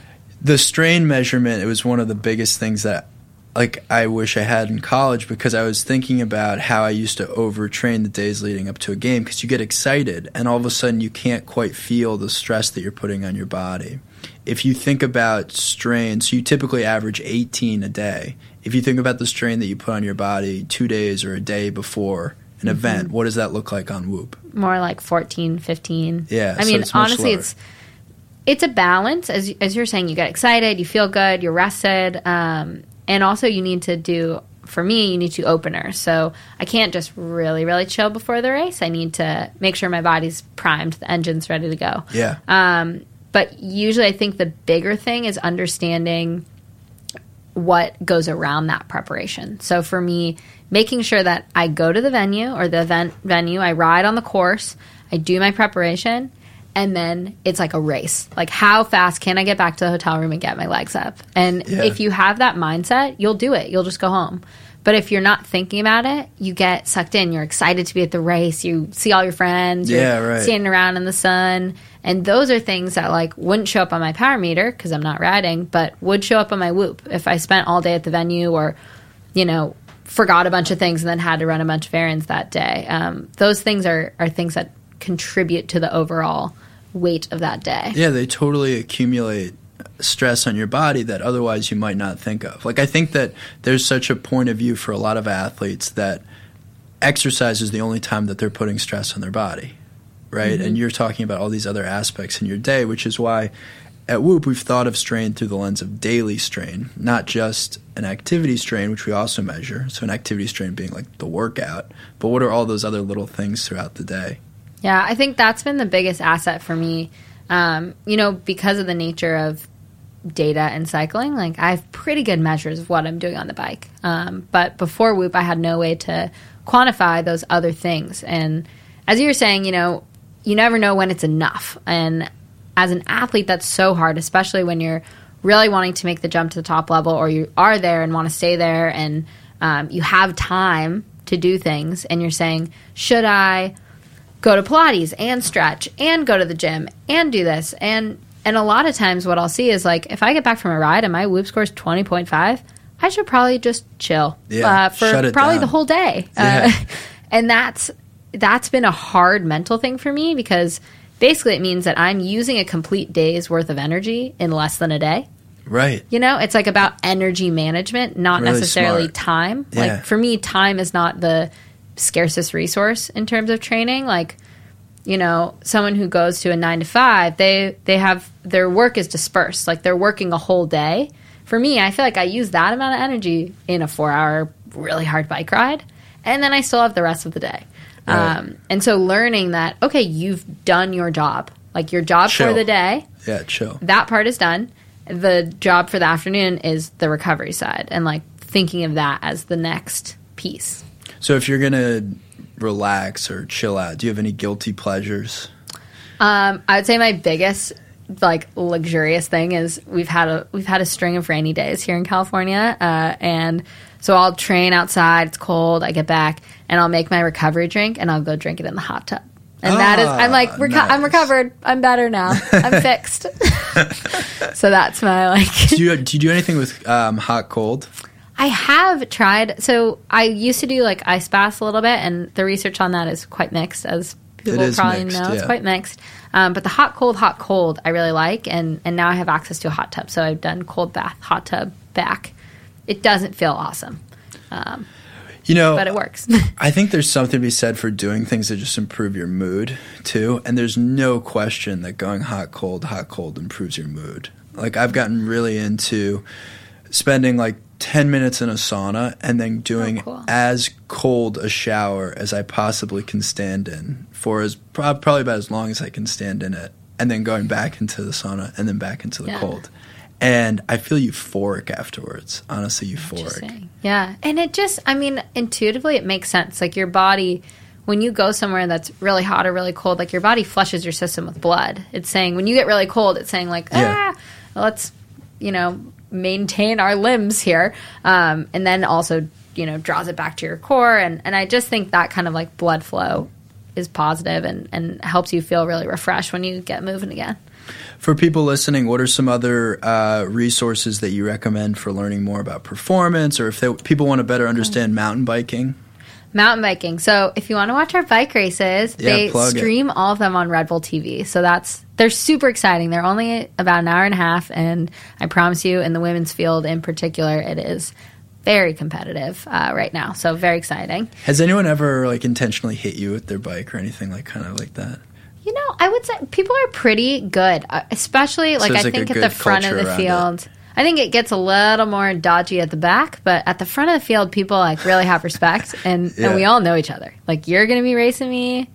The strain measurement it was one of the biggest things that like I wish I had in college because I was thinking about how I used to overtrain the days leading up to a game because you get excited and all of a sudden you can't quite feel the stress that you're putting on your body. If you think about strain, so you typically average 18 a day if you think about the strain that you put on your body two days or a day before an mm-hmm. event, what does that look like on Whoop? More like 14, 15. Yeah. I so mean, it's honestly, it's it's a balance. As as you're saying, you get excited, you feel good, you're rested, um, and also you need to do. For me, you need to opener. So I can't just really, really chill before the race. I need to make sure my body's primed, the engine's ready to go. Yeah. Um, but usually, I think the bigger thing is understanding what goes around that preparation. So for me, making sure that I go to the venue or the event venue, I ride on the course, I do my preparation, and then it's like a race. Like how fast can I get back to the hotel room and get my legs up? And yeah. if you have that mindset, you'll do it. You'll just go home. But if you're not thinking about it, you get sucked in. You're excited to be at the race. You see all your friends. Yeah, right. Standing around in the sun. And those are things that like wouldn't show up on my power meter because I'm not riding, but would show up on my whoop if I spent all day at the venue or, you know, forgot a bunch of things and then had to run a bunch of errands that day. Um, those things are, are things that contribute to the overall weight of that day. Yeah, they totally accumulate stress on your body that otherwise you might not think of. Like I think that there's such a point of view for a lot of athletes that exercise is the only time that they're putting stress on their body, right? Mm-hmm. And you're talking about all these other aspects in your day, which is why at Whoop we've thought of strain through the lens of daily strain, not just an activity strain, which we also measure. So an activity strain being like the workout, but what are all those other little things throughout the day? Yeah, I think that's been the biggest asset for me. Um, you know, because of the nature of data and cycling, like I have pretty good measures of what I'm doing on the bike. Um, but before Whoop, I had no way to quantify those other things. And as you were saying, you know, you never know when it's enough. And as an athlete, that's so hard, especially when you're really wanting to make the jump to the top level or you are there and want to stay there and um, you have time to do things and you're saying, should I go to Pilates and stretch and go to the gym and do this? And and a lot of times, what I'll see is like if I get back from a ride and my Whoop score is twenty point five, I should probably just chill yeah, uh, for probably down. the whole day. Yeah. Uh, [LAUGHS] and that's that's been a hard mental thing for me because basically it means that I'm using a complete day's worth of energy in less than a day. Right. You know, it's like about energy management, not Really necessarily smart. time. Yeah. Like for me, time is not the scarcest resource in terms of training. Like, you know, someone who goes to a nine to five, they they have their work is dispersed. Like they're working a whole day. For me, I feel like I use that amount of energy in a four hour really hard bike ride, and then I still have the rest of the day. Right. Um, and so learning that okay, you've done your job. Like your job for the day, Yeah, chill. that part is done. The job for the afternoon is the recovery side and like thinking of that as the next piece. So if you're gonna relax or chill out, do you have any guilty pleasures? Um, I would say my biggest like luxurious thing is we've had a we've had a string of rainy days here in California, uh, and so I'll train outside. It's cold. I get back and I'll make my recovery drink and I'll go drink it in the hot tub. And that is, I'm like, Ah, reco- I'm recovered. I'm better now. I'm [LAUGHS] fixed. [LAUGHS] so that's my like. Do you do you do anything with um, hot cold? I have tried. So I used to do like ice baths a little bit, and the research on that is quite mixed, as people probably mixed, know. It's quite mixed. Um, but the hot, cold, hot, cold, I really like, and and now I have access to a hot tub. So I've done cold bath, hot tub, back. It doesn't feel awesome, um, You know, but it works. I think there's something to be said for doing things that just improve your mood too. And there's no question that going hot, cold, hot, cold improves your mood. Like I've gotten really into spending like 10 minutes in a sauna and then doing Oh, cool. as cold a shower as I possibly can stand in for as probably about as long as I can stand in it. And then going back into the sauna and then back into the Yeah. cold. And I feel euphoric afterwards. Honestly, euphoric. Yeah. And it just, I mean, intuitively, it makes sense. Like your body, when you go somewhere that's really hot or really cold, like your body flushes your system with blood. It's saying, when you get really cold, it's saying, like, Yeah. ah, let's, you know, maintain our limbs here. Um, and then also, you know, draws it back to your core. And, and I just think that kind of like blood flow is positive and, and helps you feel really refreshed when you get moving again. For people listening, what are some other uh, resources that you recommend for learning more about performance, or if they, people want to better understand mountain biking? Mountain biking. So if you want to watch our bike races, Yeah, they plug it. stream all of them on Red Bull TV. So that's they're super exciting. They're only about an hour and a half, and I promise you, in the women's field in particular, it is very competitive uh, right now. So very exciting. Has anyone ever like intentionally hit you with their bike or anything like kind of like that? You know, I would say people are pretty good, uh, especially like there's, I like, think at the front of the field. I think it gets a little more dodgy at the back, but at the front of the field, people like really have respect, [LAUGHS] and Yeah. and we all know each other. Like you're going to be racing me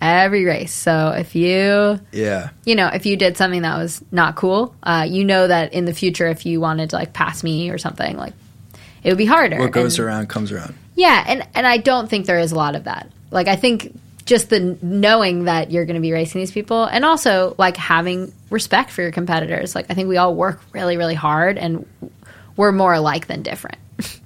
every race, so if you Yeah, you know if you did something that was not cool, uh, you know that in the future, if you wanted to like pass me or something, like it would be harder. what goes And- around comes around. yeah, and and I don't think there is a lot of that. Like I think just the knowing that you're going to be racing these people, and also like having respect for your competitors. Like I think we all work really, really hard, and we're more alike than different. [LAUGHS]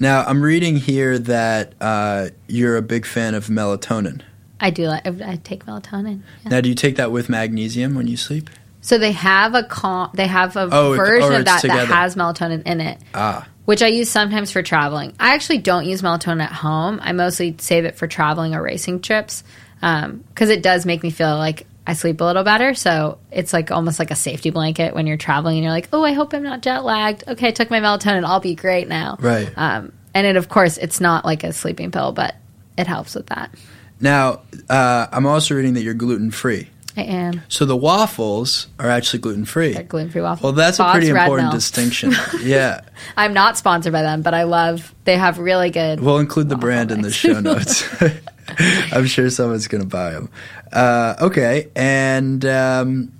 Now I'm reading here that uh, you're a big fan of melatonin. I do like I take melatonin. Yeah. Now, do you take that with magnesium when you sleep? So they have a con- they have a Oh, it- version or of that together. that has melatonin in it. Ah, which I use sometimes for traveling. I actually don't use melatonin at home. I mostly save it for traveling or racing trips because it does make me feel like I sleep a little better. So it's like almost like a safety blanket when you're traveling and you're like, oh, I hope I'm not jet lagged. Okay, I took my melatonin. I'll be great now. Right. Um, and it, of course, it's not like a sleeping pill, but it helps with that. now uh, I'm also reading that you're gluten free. I am. So the waffles are actually gluten free. They're gluten free waffles. Well, that's a pretty important distinction. [LAUGHS] yeah. I'm not sponsored by them, but I love. They have really good. We'll include the brand in the show [LAUGHS] notes. [LAUGHS] I'm sure someone's going to buy them. Uh, okay, and um,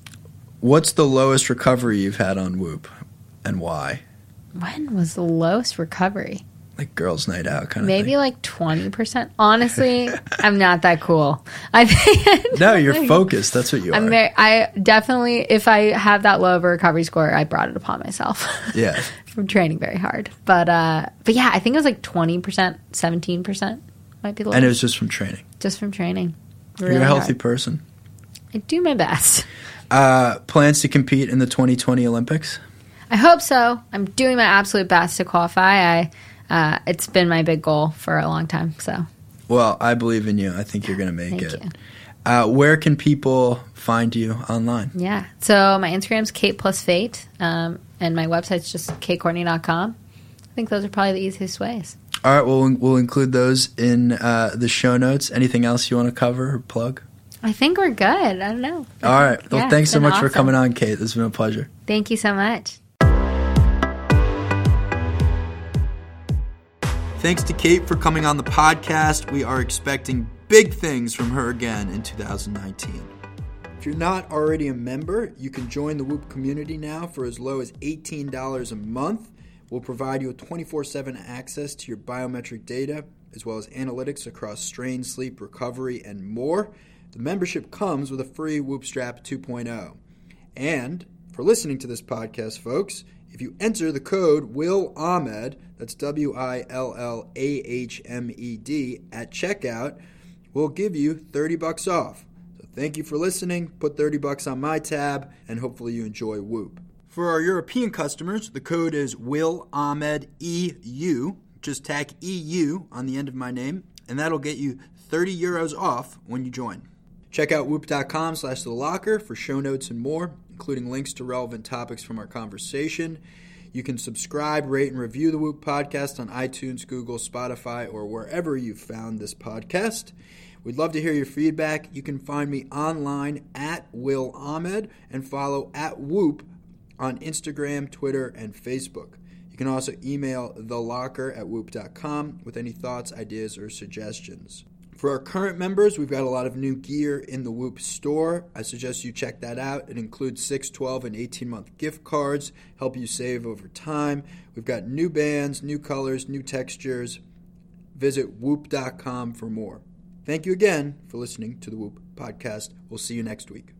what's the lowest recovery you've had on Whoop, and why? when was the lowest recovery? Like girls' night out, kind of. Maybe like twenty percent. Honestly, [LAUGHS] I'm not that cool. I think No, you're focused. That's what you are. I'm very. I definitely, if I have that low of a recovery score, I brought it upon myself [LAUGHS] yeah. from training very hard. But uh, but yeah, I think it was like twenty percent, seventeen percent might be the And it was just from training. just from training. you're Really a healthy hard. person. I do my best. Uh, plans to compete in the 2020 Olympics? I hope so. I'm doing my absolute best to qualify. I. Uh, it's been my big goal for a long time. So Well, I believe in you. I think you're going to make thank it. Uh, where can people find you online? Yeah. So my Instagram's Kate plus Fate, um, and my website's just katecourtney.com. I think those are probably the easiest ways. All right, well, we'll include those in uh, the show notes. Anything else you want to cover or plug? I think we're good. I don't know. All right. Well, Yeah, thanks so much for coming on, Kate. This has been a pleasure. Thank you so much. Thanks to Kate for coming on the podcast. We are expecting big things from her again in 2019. If you're not already a member, you can join the Whoop community now for as low as $18 a month. We'll provide you with 24 7 access to your biometric data, as well as analytics across strain, sleep, recovery, and more. The membership comes with a free Whoop Strap 2.0. And for listening to this podcast, folks, if you enter the code Will Ahmed, that's W I L L A H M E D, at checkout, we'll give you 30 bucks off. So thank you for listening. Put 30 bucks on my tab, and hopefully you enjoy Whoop. For our European customers, the code is Will Ahmed EU. Just tack EU on the end of my name, and that'll get you 30 euros off when you join. Check out whoop.com slash the locker for show notes and more, including links to relevant topics from our conversation. You can subscribe, rate, and review the Whoop podcast on iTunes, Google, Spotify, or wherever you found this podcast. We'd love to hear your feedback. You can find me online at Will Ahmed and follow at Whoop on Instagram, Twitter, and Facebook. You can also email thelocker at whoop.com with any thoughts, ideas, or suggestions. For our current members, we've got a lot of new gear in the Whoop store. I suggest you check that out. It includes 6, 12, and 18 month gift cards, help you save over time. We've got new bands, new colors, new textures. Visit whoop.com for more. Thank you again for listening to the Whoop podcast. We'll see you next week.